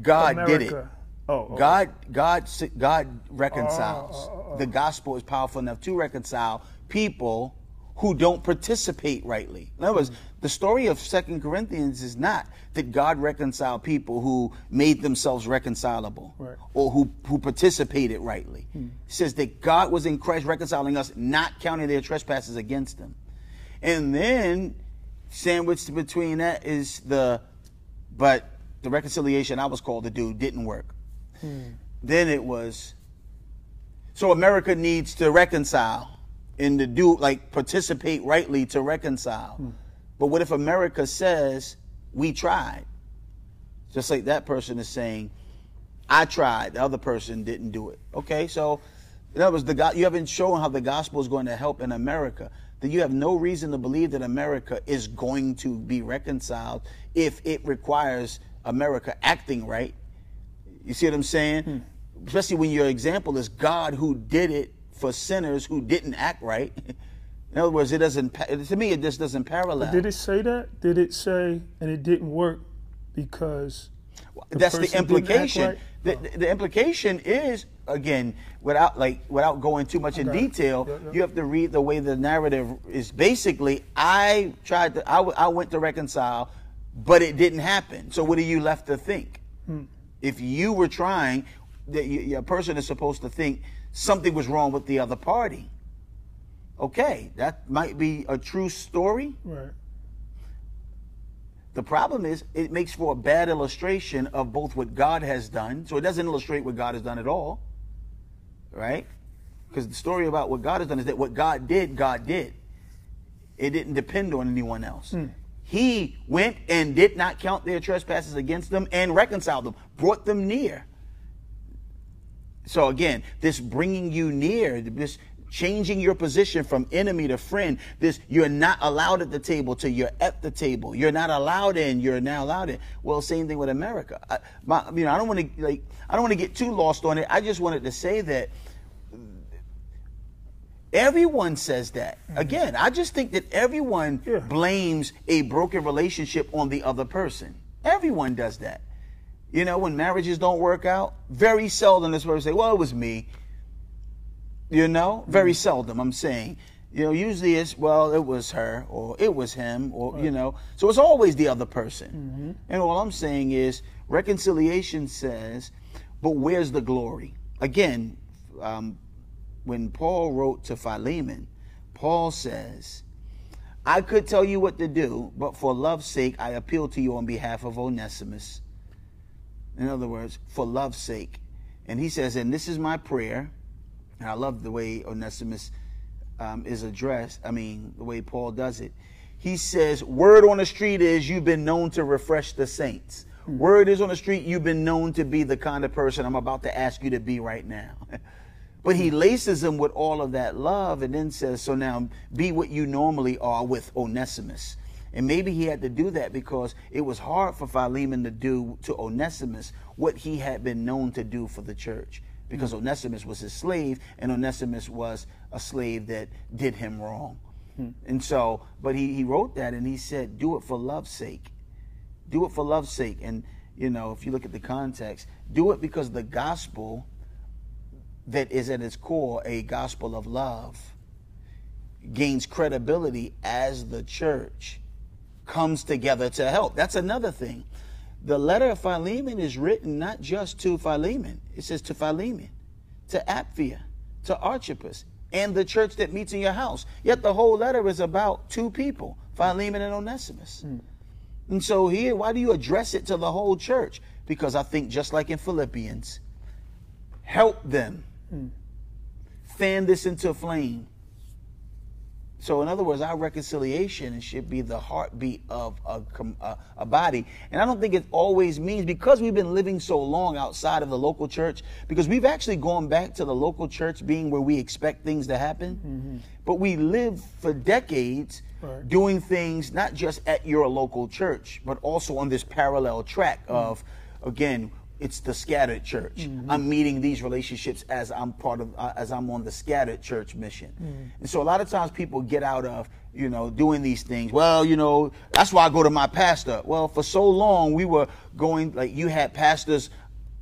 God America. did it. Oh, oh, God, God, God reconciles. Oh, oh, oh, the gospel is powerful enough to reconcile people who don't participate rightly. In other words, mm-hmm. the story of Second Corinthians is not that God reconciled people who made themselves reconcilable right. or who, who participated rightly. Mm-hmm. It says that God was in Christ reconciling us, not counting their trespasses against them. And then Sandwiched between that is the, but the reconciliation I was called to do didn't work. Hmm. Then it was, so America needs to reconcile and to do, like, participate rightly to reconcile. Hmm. But what if America says, we tried? Just like that person is saying, I tried, the other person didn't do it. Okay, so in other words, the God, you haven't shown how the gospel is going to help in America then you have no reason to believe that America is going to be reconciled if it requires America acting right. You see what I'm saying? Hmm. Especially when your example is God who did it for sinners who didn't act right. In other words, it doesn't. To me, it just doesn't parallel.
But did it say that? Did it say and it didn't work because?
The That's the implication. Right? The, the, the implication is again, without like without going too much in detail, yeah, yeah. you have to read the way the narrative is. Basically, I tried to, I, I went to reconcile, but it didn't happen. So what are you left to think? Hmm. If you were trying, that you, a person is supposed to think something was wrong with the other party. Okay, that might be a true story.
Right.
The problem is it makes for a bad illustration of both what God has done. So it doesn't illustrate what God has done at all. Right? Because the story about what God has done is that what God did, God did. It didn't depend on anyone else.
Hmm.
He went and did not count their trespasses against them and reconciled them, brought them near. So again, this bringing you near, this changing your position from enemy to friend, this you're not allowed at the table to you're at the table. You're not allowed in, you're now allowed in. Well, same thing with America. I, my, you know, I don't want to like I don't want to get too lost on it. I just wanted to say that Everyone says that. Mm-hmm. Again, I just think that everyone
Yeah.
blames a broken relationship on the other person. Everyone does that. You know, when marriages don't work out, very seldom this person say, "Well, it was me." You know, very seldom. I'm saying, you know, usually it's, "Well, it was her," or "It was him," or you know. So it's always the other person. And all I'm saying is, reconciliation says, "But where's the glory?" Again, um, when Paul wrote to Philemon, Paul says, I could tell you what to do, but for love's sake, I appeal to you on behalf of Onesimus. In other words, for love's sake. And he says, and this is my prayer. And I love the way Onesimus um, is addressed. I mean, the way Paul does it. He says, word on the street is you've been known to refresh the saints. Word is on the street you've been known to be the kind of person I'm about to ask you to be right now. But he laces him with all of that love and then says, So now be what you normally are with Onesimus. And maybe he had to do that because it was hard for Philemon to do to Onesimus what he had been known to do for the church. Because Onesimus was his slave, and Onesimus was a slave that did him wrong. Hmm. And so, but he, he wrote that and he said, Do it for love's sake. Do it for love's sake. And, you know, if you look at the context, do it because the gospel that is at its core a gospel of love gains credibility as the church comes together to help. That's another thing. The letter of Philemon is written not just to Philemon, it says to Philemon, to Apphia, to Archippus, and the church that meets in your house. Yet the whole letter is about two people, Philemon and Onesimus. Hmm. And so here, why do you address it to the whole church? Because I think just like in Philippians, help them hmm. fan this into a flame. So, in other words, our reconciliation should be the heartbeat of a, a, a body. And I don't think it always means because we've been living so long outside of the local church, because we've actually gone back to the local church being where we expect things to happen. Mm-hmm. But we lived for decades
Right.
doing things not just at your local church, but also on this parallel track of, again, it's the scattered church. Mm-hmm. I'm meeting these relationships as I'm part of, uh, as I'm on the scattered church mission. Mm. And so a lot of times people get out of, you know, doing these things. Well, you know, that's why I go to my pastor. Well, for so long we were going, like you had pastors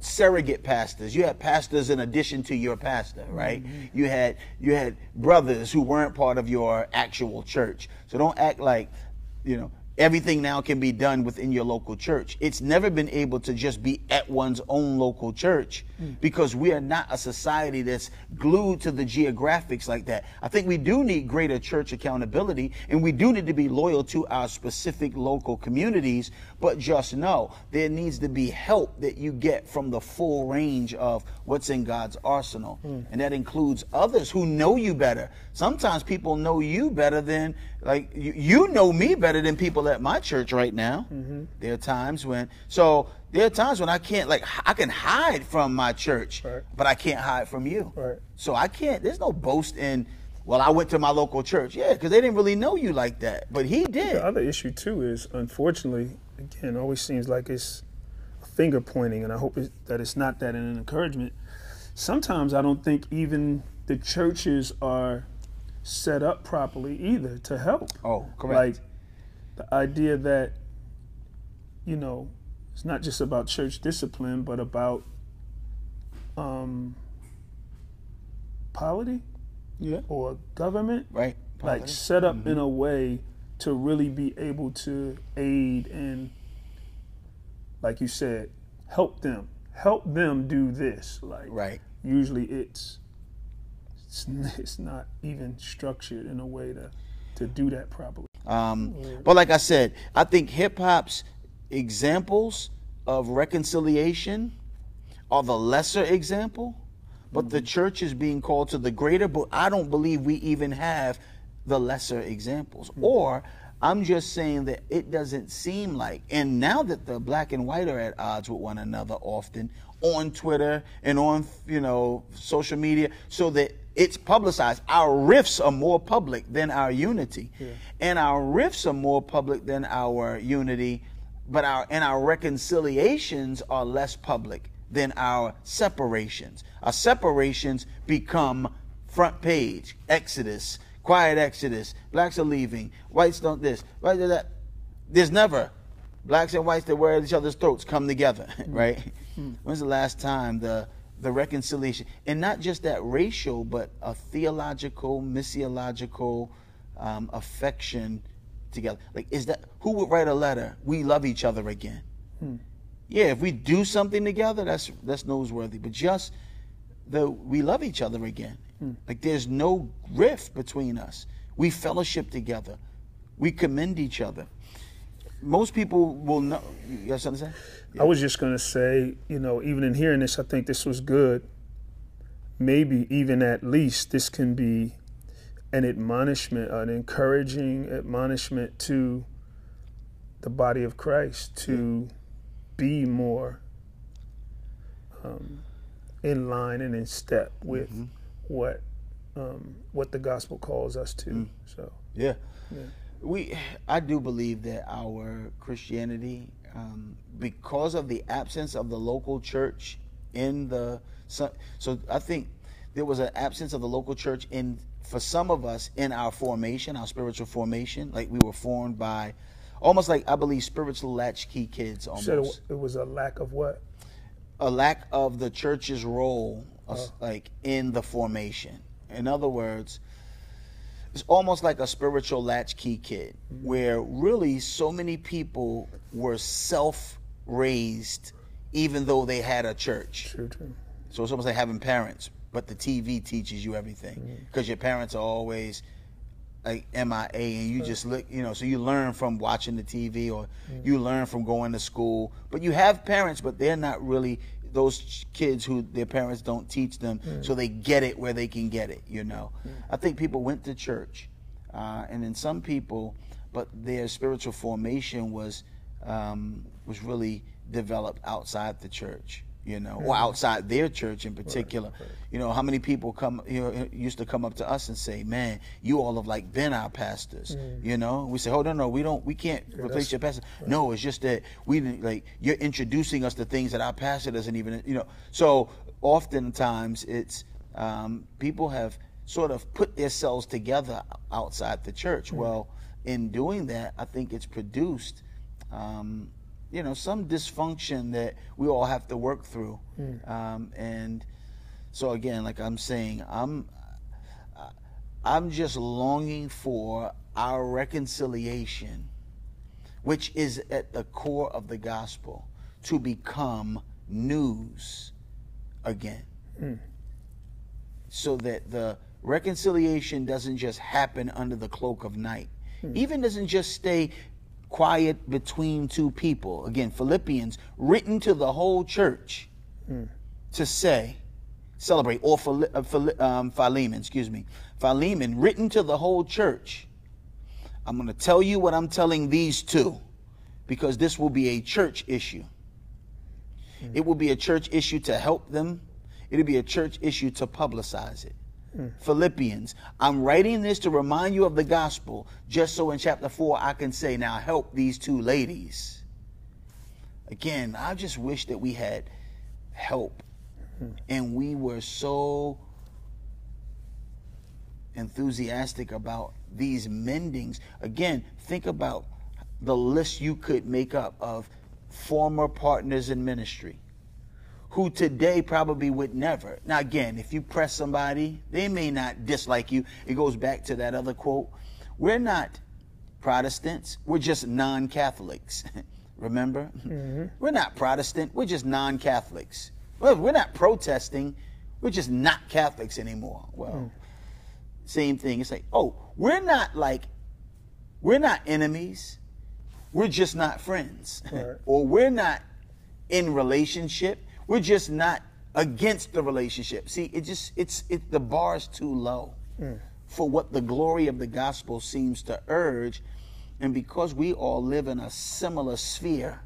surrogate pastors. You had pastors in addition to your pastor, right? Mm-hmm. You had you had brothers who weren't part of your actual church. So don't act like, you know, everything now can be done within your local church. It's never been able to just be at one's own local church hmm. because we are not a society that's glued to the geographics like that. I think we do need greater church accountability and we do need to be loyal to our specific local communities, but just know there needs to be help that you get from the full range of what's in God's arsenal. Hmm. And that includes others who know you better. Sometimes people know you better than like you, you know me better than people at my church right now. Mm-hmm. There are times when so there are times when I can't like I can hide from my church,
Right.
but I can't hide from you.
Right.
So I can't. There's no boast in. Well, I went to my local church, yeah, because they didn't really know you like that, but he did.
The other issue too is, unfortunately, again, always seems like it's finger pointing, and I hope it, that it's not that in an encouragement. Sometimes I don't think even the churches are set up properly either to help.
Oh, correct.
Like the idea that, you know, it's not just about church discipline, but about um, polity
yeah,
or government
right.
like set up in a way to really be able to aid and like you said help them help them do this. Like
Right.
usually it's it's, it's not even structured in a way to to do that properly.
Um, but like I said, I think hip hop's examples of reconciliation are the lesser example, but the church is being called to the greater. But I don't believe we even have the lesser examples. Or I'm just saying that it doesn't seem like, and now that the black and white are at odds with one another often on Twitter and on you know social media, so that it's publicized. Our rifts are more public than our unity, and our rifts are more public than our unity, but our and our reconciliations are less public than our separations. Our separations become front page, Exodus, quiet Exodus, blacks are leaving, whites don't this, whites do that. There's never blacks and whites that wear at each other's throats come together, hmm. right? Hmm. When's the last time the the reconciliation and not just that racial, but a theological, missiological um, affection together? Like, is that who would write a letter? We love each other again. Hmm. Yeah, if we do something together, that's that's noseworthy. But just the we love each other again. Like there's no rift between us. We fellowship together. We commend each other. Most people will know. You got something to say?
I was just going to say, you know, even in hearing this, I think this was good. Maybe even at least this can be an admonishment, an encouraging admonishment to the body of Christ to be more um, in line and in step with what um, what the gospel calls us to. So
Yeah. We, I do believe that our Christianity, um, because of the absence of the local church in the, so, so I think there was an absence of the local church in, for some of us in our formation, our spiritual formation, like we were formed by, almost like I believe spiritual latchkey kids almost
it, it was a lack of what?
a lack of the church's role as- like in the formation. In other words it's almost like a spiritual latchkey kid mm-hmm. where really so many people were self-raised even though they had a church.
True, true.
so it's almost like having parents but the tv teaches you everything mm-hmm. because your parents are always like MIA and you just look, you know, so you learn from watching the TV or mm-hmm. you learn from going to school. But you have parents, but they're not really those kids who their parents don't teach them, so they get it where they can get it, you know. I think people went to church, uh, and then some people, but their spiritual formation was um, was really developed outside the church. You know, or outside their church in particular. You know, how many people come you know, used to come up to us and say, "Man, you all have like been our pastors." You know, we say, "Oh no, no, we don't. We can't replace your pastor." No, it's just that we didn't like you're introducing us to things that our pastor doesn't even. You know, so oftentimes it's um, people have sort of put themselves together outside the church. Well, in doing that, I think it's produced. Um, you know, some dysfunction that we all have to work through, hmm. um, and so again, like I'm saying, I'm I'm just longing for our reconciliation, which is at the core of the gospel, to become news again. Hmm. So that the reconciliation doesn't just happen under the cloak of night, hmm. even doesn't just stay quiet between two people. Again, Philippians, written to the whole church to say, celebrate, or uh, um, Philemon, excuse me, Philemon, written to the whole church. I'm going to tell you what I'm telling these two, because this will be a church issue. It will be a church issue to help them. It'll be a church issue to publicize it. Philippians, I'm writing this to remind you of the gospel, just so in chapter 4 I can say, now help these two ladies. Again, I just wish that we had help and we were so enthusiastic about these mendings. Again, think about the list you could make up of former partners in ministry who today probably would never. Now, again, if you press somebody, they may not dislike you. It goes back to that other quote. We're not Protestants, we're just non Catholics, Remember? Mm-hmm. We're not Protestant. We're just non Catholics. Well, we're not protesting. We're just not Catholics anymore. Well, mm. same thing. It's like, oh, we're not like, we're not enemies. We're just not friends. Right. or we're not in relationship. We're just not against the relationship. See, it just, it's, it, the bar is too low mm. for what the glory of the gospel seems to urge and because we all live in a similar sphere,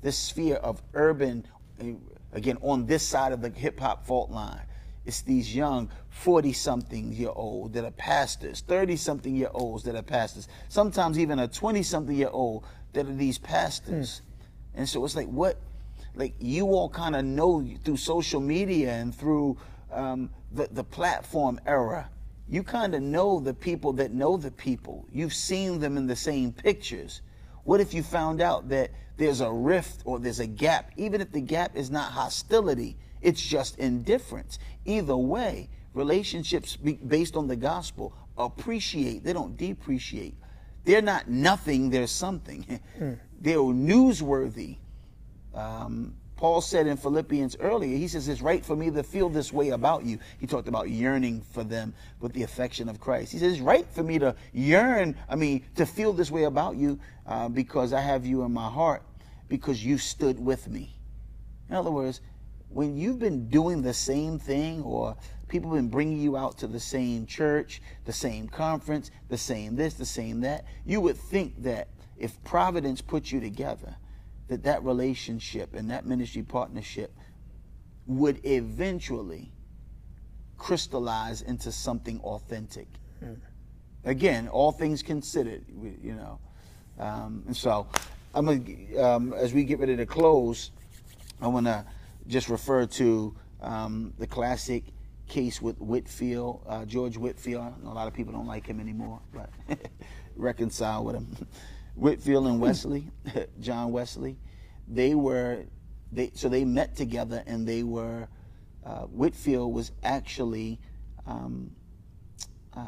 this sphere of urban, eh, again, on this side of the hip hop fault line, it's these young 40 something year old that are pastors, 30 something year olds that are pastors, sometimes even a 20 something year old that are these pastors. Mm. And so it's like, what, like you all kind of know through social media and through um, the, the platform era you kind of know the people that know the people. You've seen them in the same pictures. What if you found out that there's a rift or there's a gap, even if the gap is not hostility, it's just indifference? Either way, relationships based on the gospel appreciate, they don't depreciate. They're not nothing, they're something. Mm. They're newsworthy. Um, Paul said in Philippians earlier, he says, It's right for me to feel this way about you. He talked about yearning for them with the affection of Christ. He says, It's right for me to yearn, I mean, to feel this way about you uh, because I have you in my heart, because you stood with me. In other words, when you've been doing the same thing or people have been bringing you out to the same church, the same conference, the same this, the same that, you would think that if Providence put you together, that that relationship and that ministry partnership would eventually crystallize into something authentic. Mm. Again, all things considered, you know. Um, and so, I'm gonna, um, as we get ready to close, I want to just refer to um, the classic case with Whitefield, uh, George Whitefield. a lot of people don't like him anymore, but reconcile with him. Whitefield and Wesley, John Wesley, they were, they so they met together and they were, uh, Whitefield was actually, um, uh,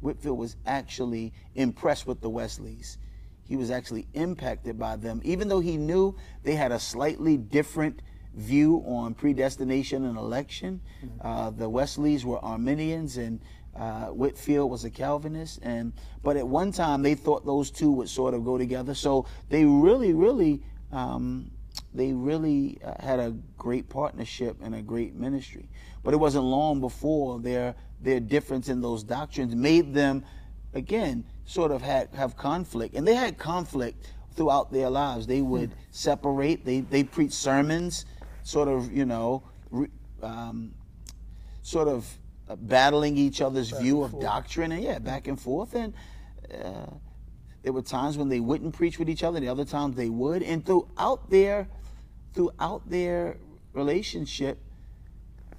Whitefield was actually impressed with the Wesleys. He was actually impacted by them, even though he knew they had a slightly different view on predestination and election. Mm-hmm. Uh, the Wesleys were Arminians and uh, Whitefield was a Calvinist, and but at one time they thought those two would sort of go together. So they really, really, um, they really uh, had a great partnership and a great ministry. But it wasn't long before their their difference in those doctrines made them, again, sort of had have conflict, and they had conflict throughout their lives. They would mm. separate. They they preach sermons, sort of, you know, um, sort of uh, battling each other's back view of forth. doctrine and yeah, back and forth. And uh, there were times when they wouldn't preach with each other, the other times they would. And throughout their throughout their relationship,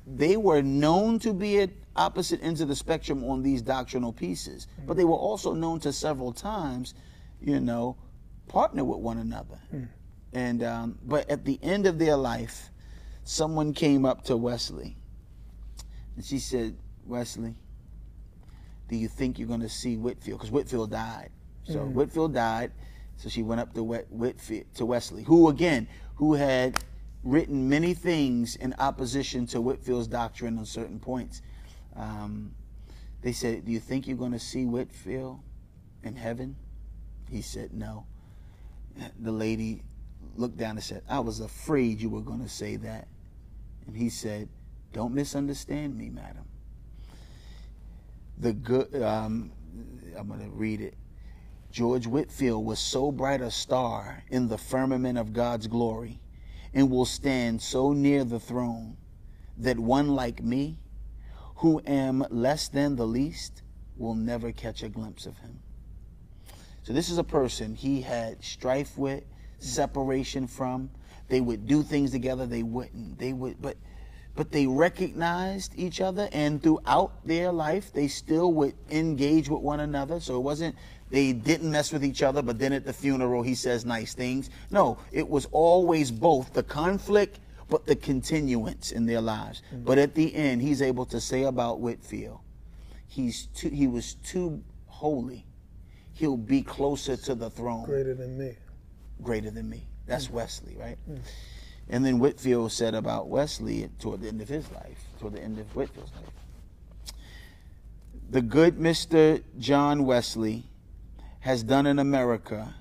they were known to be at opposite ends of the spectrum on these doctrinal pieces. Mm. But they were also known to several times, you know, partner with one another. Mm. And um, but at the end of their life, someone came up to Wesley and she said, Wesley, do you think you're going to see Whitefield? Because Whitefield died. So mm. Whitefield died. So she went up to Whitefield, to Wesley, who again, who had written many things in opposition to Whitefield's doctrine on certain points. Um, they said, "Do you think you're going to see Whitefield in heaven?" He said, "No." The lady looked down and said, "I was afraid you were going to say that." And he said, don't misunderstand me, madam. The good, um, I'm going to read it. George Whitefield was so bright a star in the firmament of God's glory and will stand so near the throne that one like me, who am less than the least, will never catch a glimpse of him. So this is a person he had strife with, separation from. They would do things together, they wouldn't. They would, but but they recognized each other and throughout their life they still would engage with one another. So it wasn't they didn't mess with each other but then at the funeral he says nice things. No it was always both the conflict but the continuance in their lives. Mm-hmm. but at the end he's able to say about Whitefield he's too he was too holy. He'll be closer to the throne.
Greater than me.
Greater than me. That's Wesley, right? And then Whitefield said about Wesley toward the end of his life, toward the end of Whitefield's life. The good Mr. John Wesley has done in America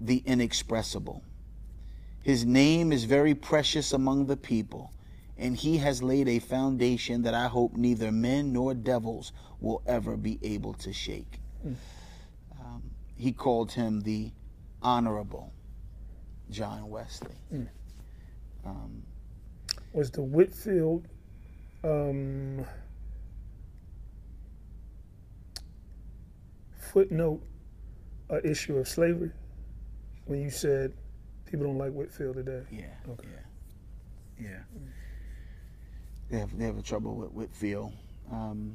the inexpressible. His name is very precious among the people, and he has laid a foundation that I hope neither men nor devils will ever be able to shake. Um, he called him the Honorable John Wesley. Um,
Was the Whitefield um, footnote a issue of slavery? When you said people don't like Whitefield today.
yeah,
Okay.
yeah, yeah. They have they have a trouble with Whitefield. Um,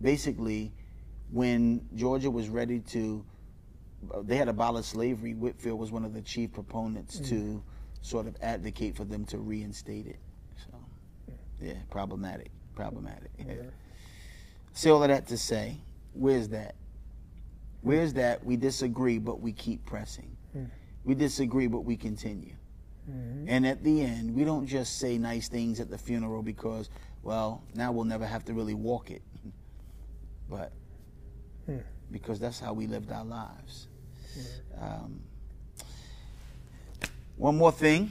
basically, when Georgia was ready to, they had abolished slavery. Whitefield was one of the chief proponents to mm. sort of advocate for them to reinstate it. So, yeah, problematic, problematic. Yeah. Say all of that to say, where's that? Where's that? We disagree, but we keep pressing. Mm. We disagree, but we continue. Mm-hmm. And at the end, we don't just say nice things at the funeral because, well, now we'll never have to really walk it. But hmm. because that's how we lived our lives. Um, one more thing,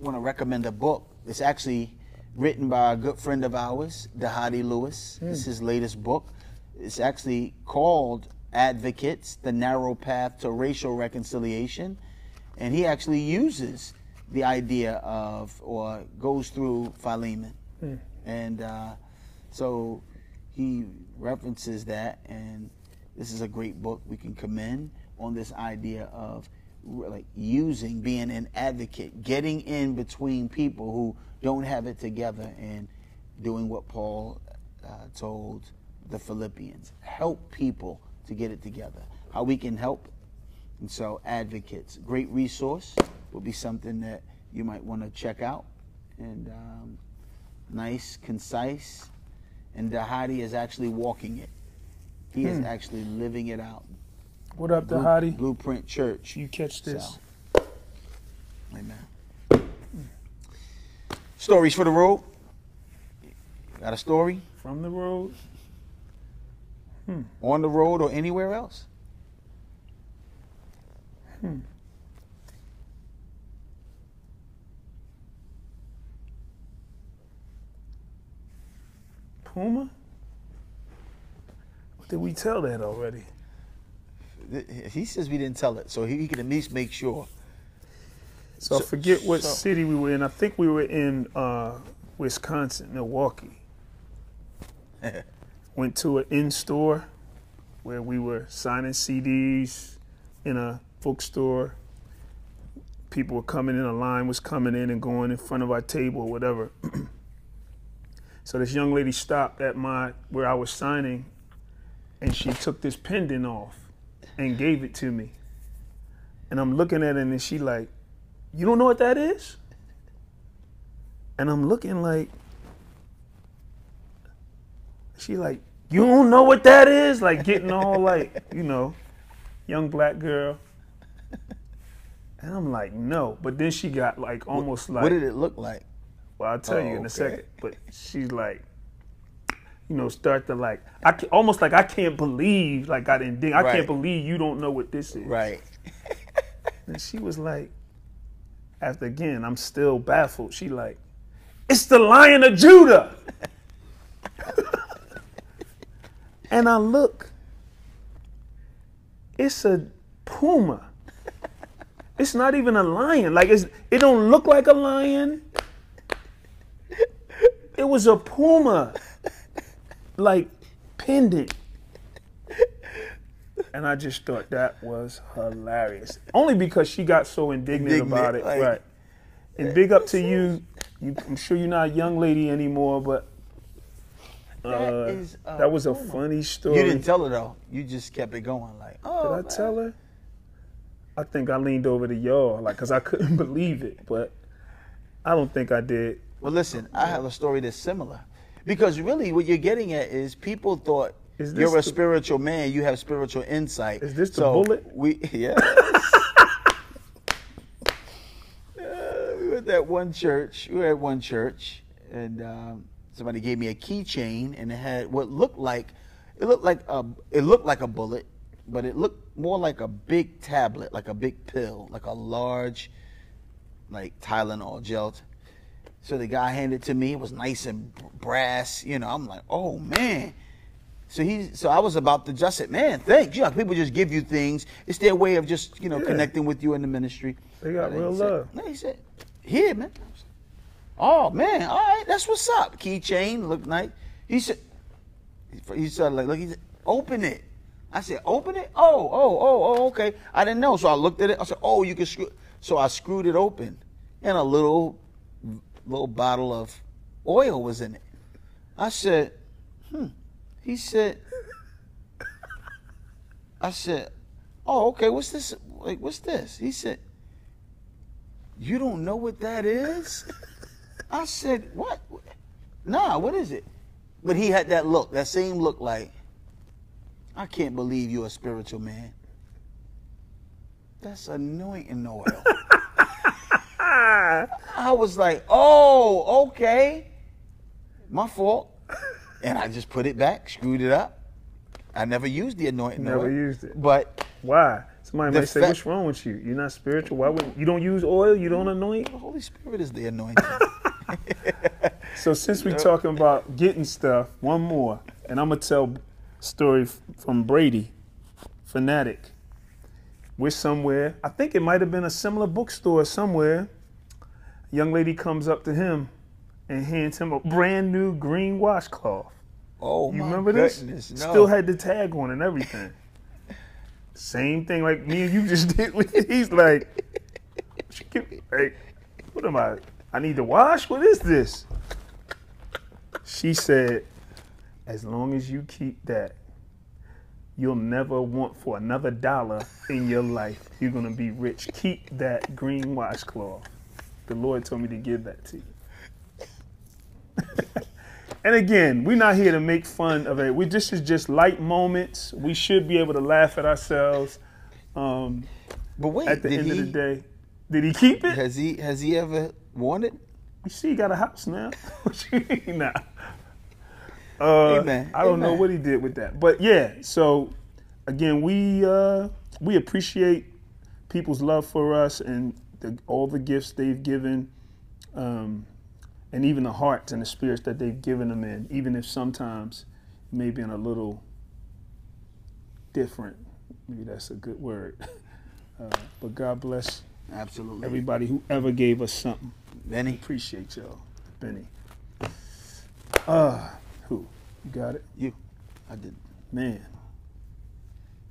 I want to recommend a book. It's actually written by a good friend of ours, Dhati Lewis. It's his latest book. It's actually called Advocates The Narrow Path to Racial Reconciliation. And he actually uses the idea of, or goes through Philemon. And uh, so he references that, and this is a great book we can commend on this idea of like using, being an advocate, getting in between people who don't have it together, and doing what Paul uh, told the Philippians: help people to get it together. How we can help, and so advocates, great resource, will be something that you might want to check out, and um, nice, concise, and Dhati is actually walking it. He is actually living it out.
What up,
Blue-
hottie?
Blueprint Church.
You catch this?
So, amen. Stories for the road. Got a story
From the road? Hmm.
on the road or anywhere else? Hmm.
Puma? What did we tell that already?
He says we didn't tell it, so he, he can at least make sure.
So, I forget what
so-
city we were in. I think we were in uh, Wisconsin, Milwaukee. Went to an in store where we were signing CDs in a bookstore. People were coming in, a line was coming in and going in front of our table or whatever. so this young lady stopped at my where I was signing and she took this pendant off and gave it to me. And I'm looking at it and she like, you don't know what that is? And I'm looking like, she like, you don't know what that is? Like getting all like, you know, young black girl. And I'm like, no. But then she got like almost like,
what did it look like?
well, I'll tell
Oh,
you in oh,
okay.
a second. But she's like, you know, start to like, I ca- almost like I can't believe, like I didn't dig. I
Right.
can't believe you don't know what this is.
Right.
And she was like, after again, I'm still baffled. She like, it's the Lion of Judah. and I look, it's a puma. It's not even a lion. Like it's, it don't look like a lion. It was a puma, like pendant. And I just thought that was hilarious. Only because she got so indignant,
Indignant,
about it.
like-
right. And big up to you. you. I'm sure you're not a young lady anymore, but uh,
That is a
that was a
puma.
funny story.
You didn't tell her though. You just kept it going like, oh.
Did I tell her? I think I leaned over to y'all, like, cause I couldn't believe it, but I don't think I did.
Well, listen, I have a story that's similar. Because really, what you're getting at is people thought You're a
the-
spiritual man. You have spiritual insight.
Is this the
So
bullet?
We yeah. Uh, we were at that one church. We were at one church, and um, somebody gave me a keychain, and it had what looked like it looked like a it looked like a bullet, but it looked more like a big tablet, like a big pill, like a large, like Tylenol gel. So the guy handed it to me. It was nice and brass. You know, I'm like, oh man. So he, so I was about to just said, man, thanks. You know, people just give you things. It's their way of just, you know,
Yeah.
connecting with you in the ministry.
They got real
said-
love.
No, he said, here, man. Oh man, all right, that's what's up. Keychain, look nice. He said, he said, like, look, he said, open it. I said, open it. Oh, oh, oh, oh, okay. I didn't know, so I looked at it. I said, oh, you can screw. So I screwed it open, and a little, little bottle of oil was in it. I said, hmm. He said, I said, oh, okay. What's this? Like, what's this? He said, you don't know what that is? I said, what? Nah, what is it? But he had that look, that same look like, I can't believe you're a spiritual man. That's anointing oil. I was like, oh, okay. My fault. And I just put it back, screwed it up. I never used the anointing
Never
oil.
used it.
But
Why? Somebody might say,
fa-
"What's wrong with you? You're not spiritual. Why would you don't use oil? You don't anoint?"
the Holy Spirit is the anointing.
So since we're talking about getting stuff, one more, and I'm gonna tell story from Brady, Phanatik. We're somewhere. I think it might have been a similar bookstore somewhere. Young lady comes up to him and hands him a brand new green washcloth.
Oh,
You
my
remember
goodness,
this?
No.
Still had the tag on and everything. Same thing like me and you just did. He's like, like, what am I? I need to wash? What is this? She said, as long as you keep that, you'll never want for another dollar in your life. You're gonna be rich. Keep that green washcloth. The Lord told me to give that to you. And again, we're not here to make fun of it. We this is just light moments. We should be able to laugh at ourselves. Um,
But wait,
at the end
he,
of the day, did he keep it?
has he has he ever worn it?
You see, he got a house now. What you mean now? Uh,
Amen.
I don't know what he did with that, but yeah. So again, we uh, we appreciate people's love for us and the, all the gifts they've given, um, and even the hearts and the spirits that they've given them in, even if sometimes maybe in a little different. Maybe that's a good word. Uh, but God bless
Absolutely.
everybody who ever gave us something.
Benny,
Appreciate y'all, Benny. Uh, who? You got it?
you. I did.
Man.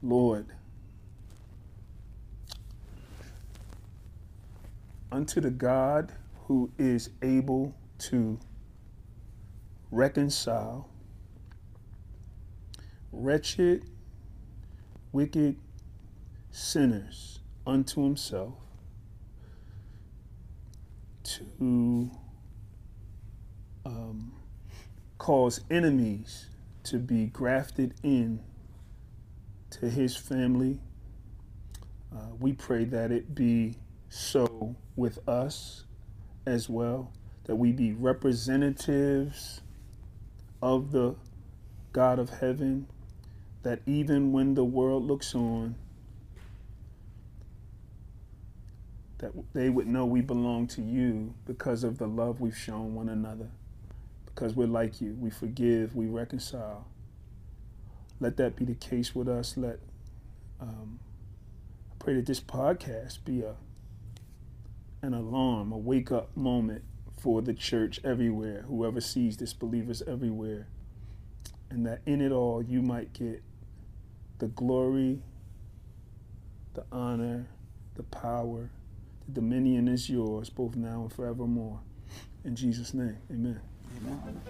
Lord. Unto the God who is able to reconcile wretched, wicked sinners unto himself to um, cause enemies to be grafted in to his family. Uh, we pray that it be so with us as well, that we be representatives of the God of heaven, that even when the world looks on, that they would know we belong to you because of the love we've shown one another. Because we're like you. We forgive, we reconcile. Let that be the case with us. Let um, I pray that this podcast be a an alarm, a wake up moment for the church everywhere, whoever sees this, believers everywhere. And that in it all, you might get the glory, the honor, the power. The dominion is yours, both now and forevermore. In Jesus' name, amen.
amen.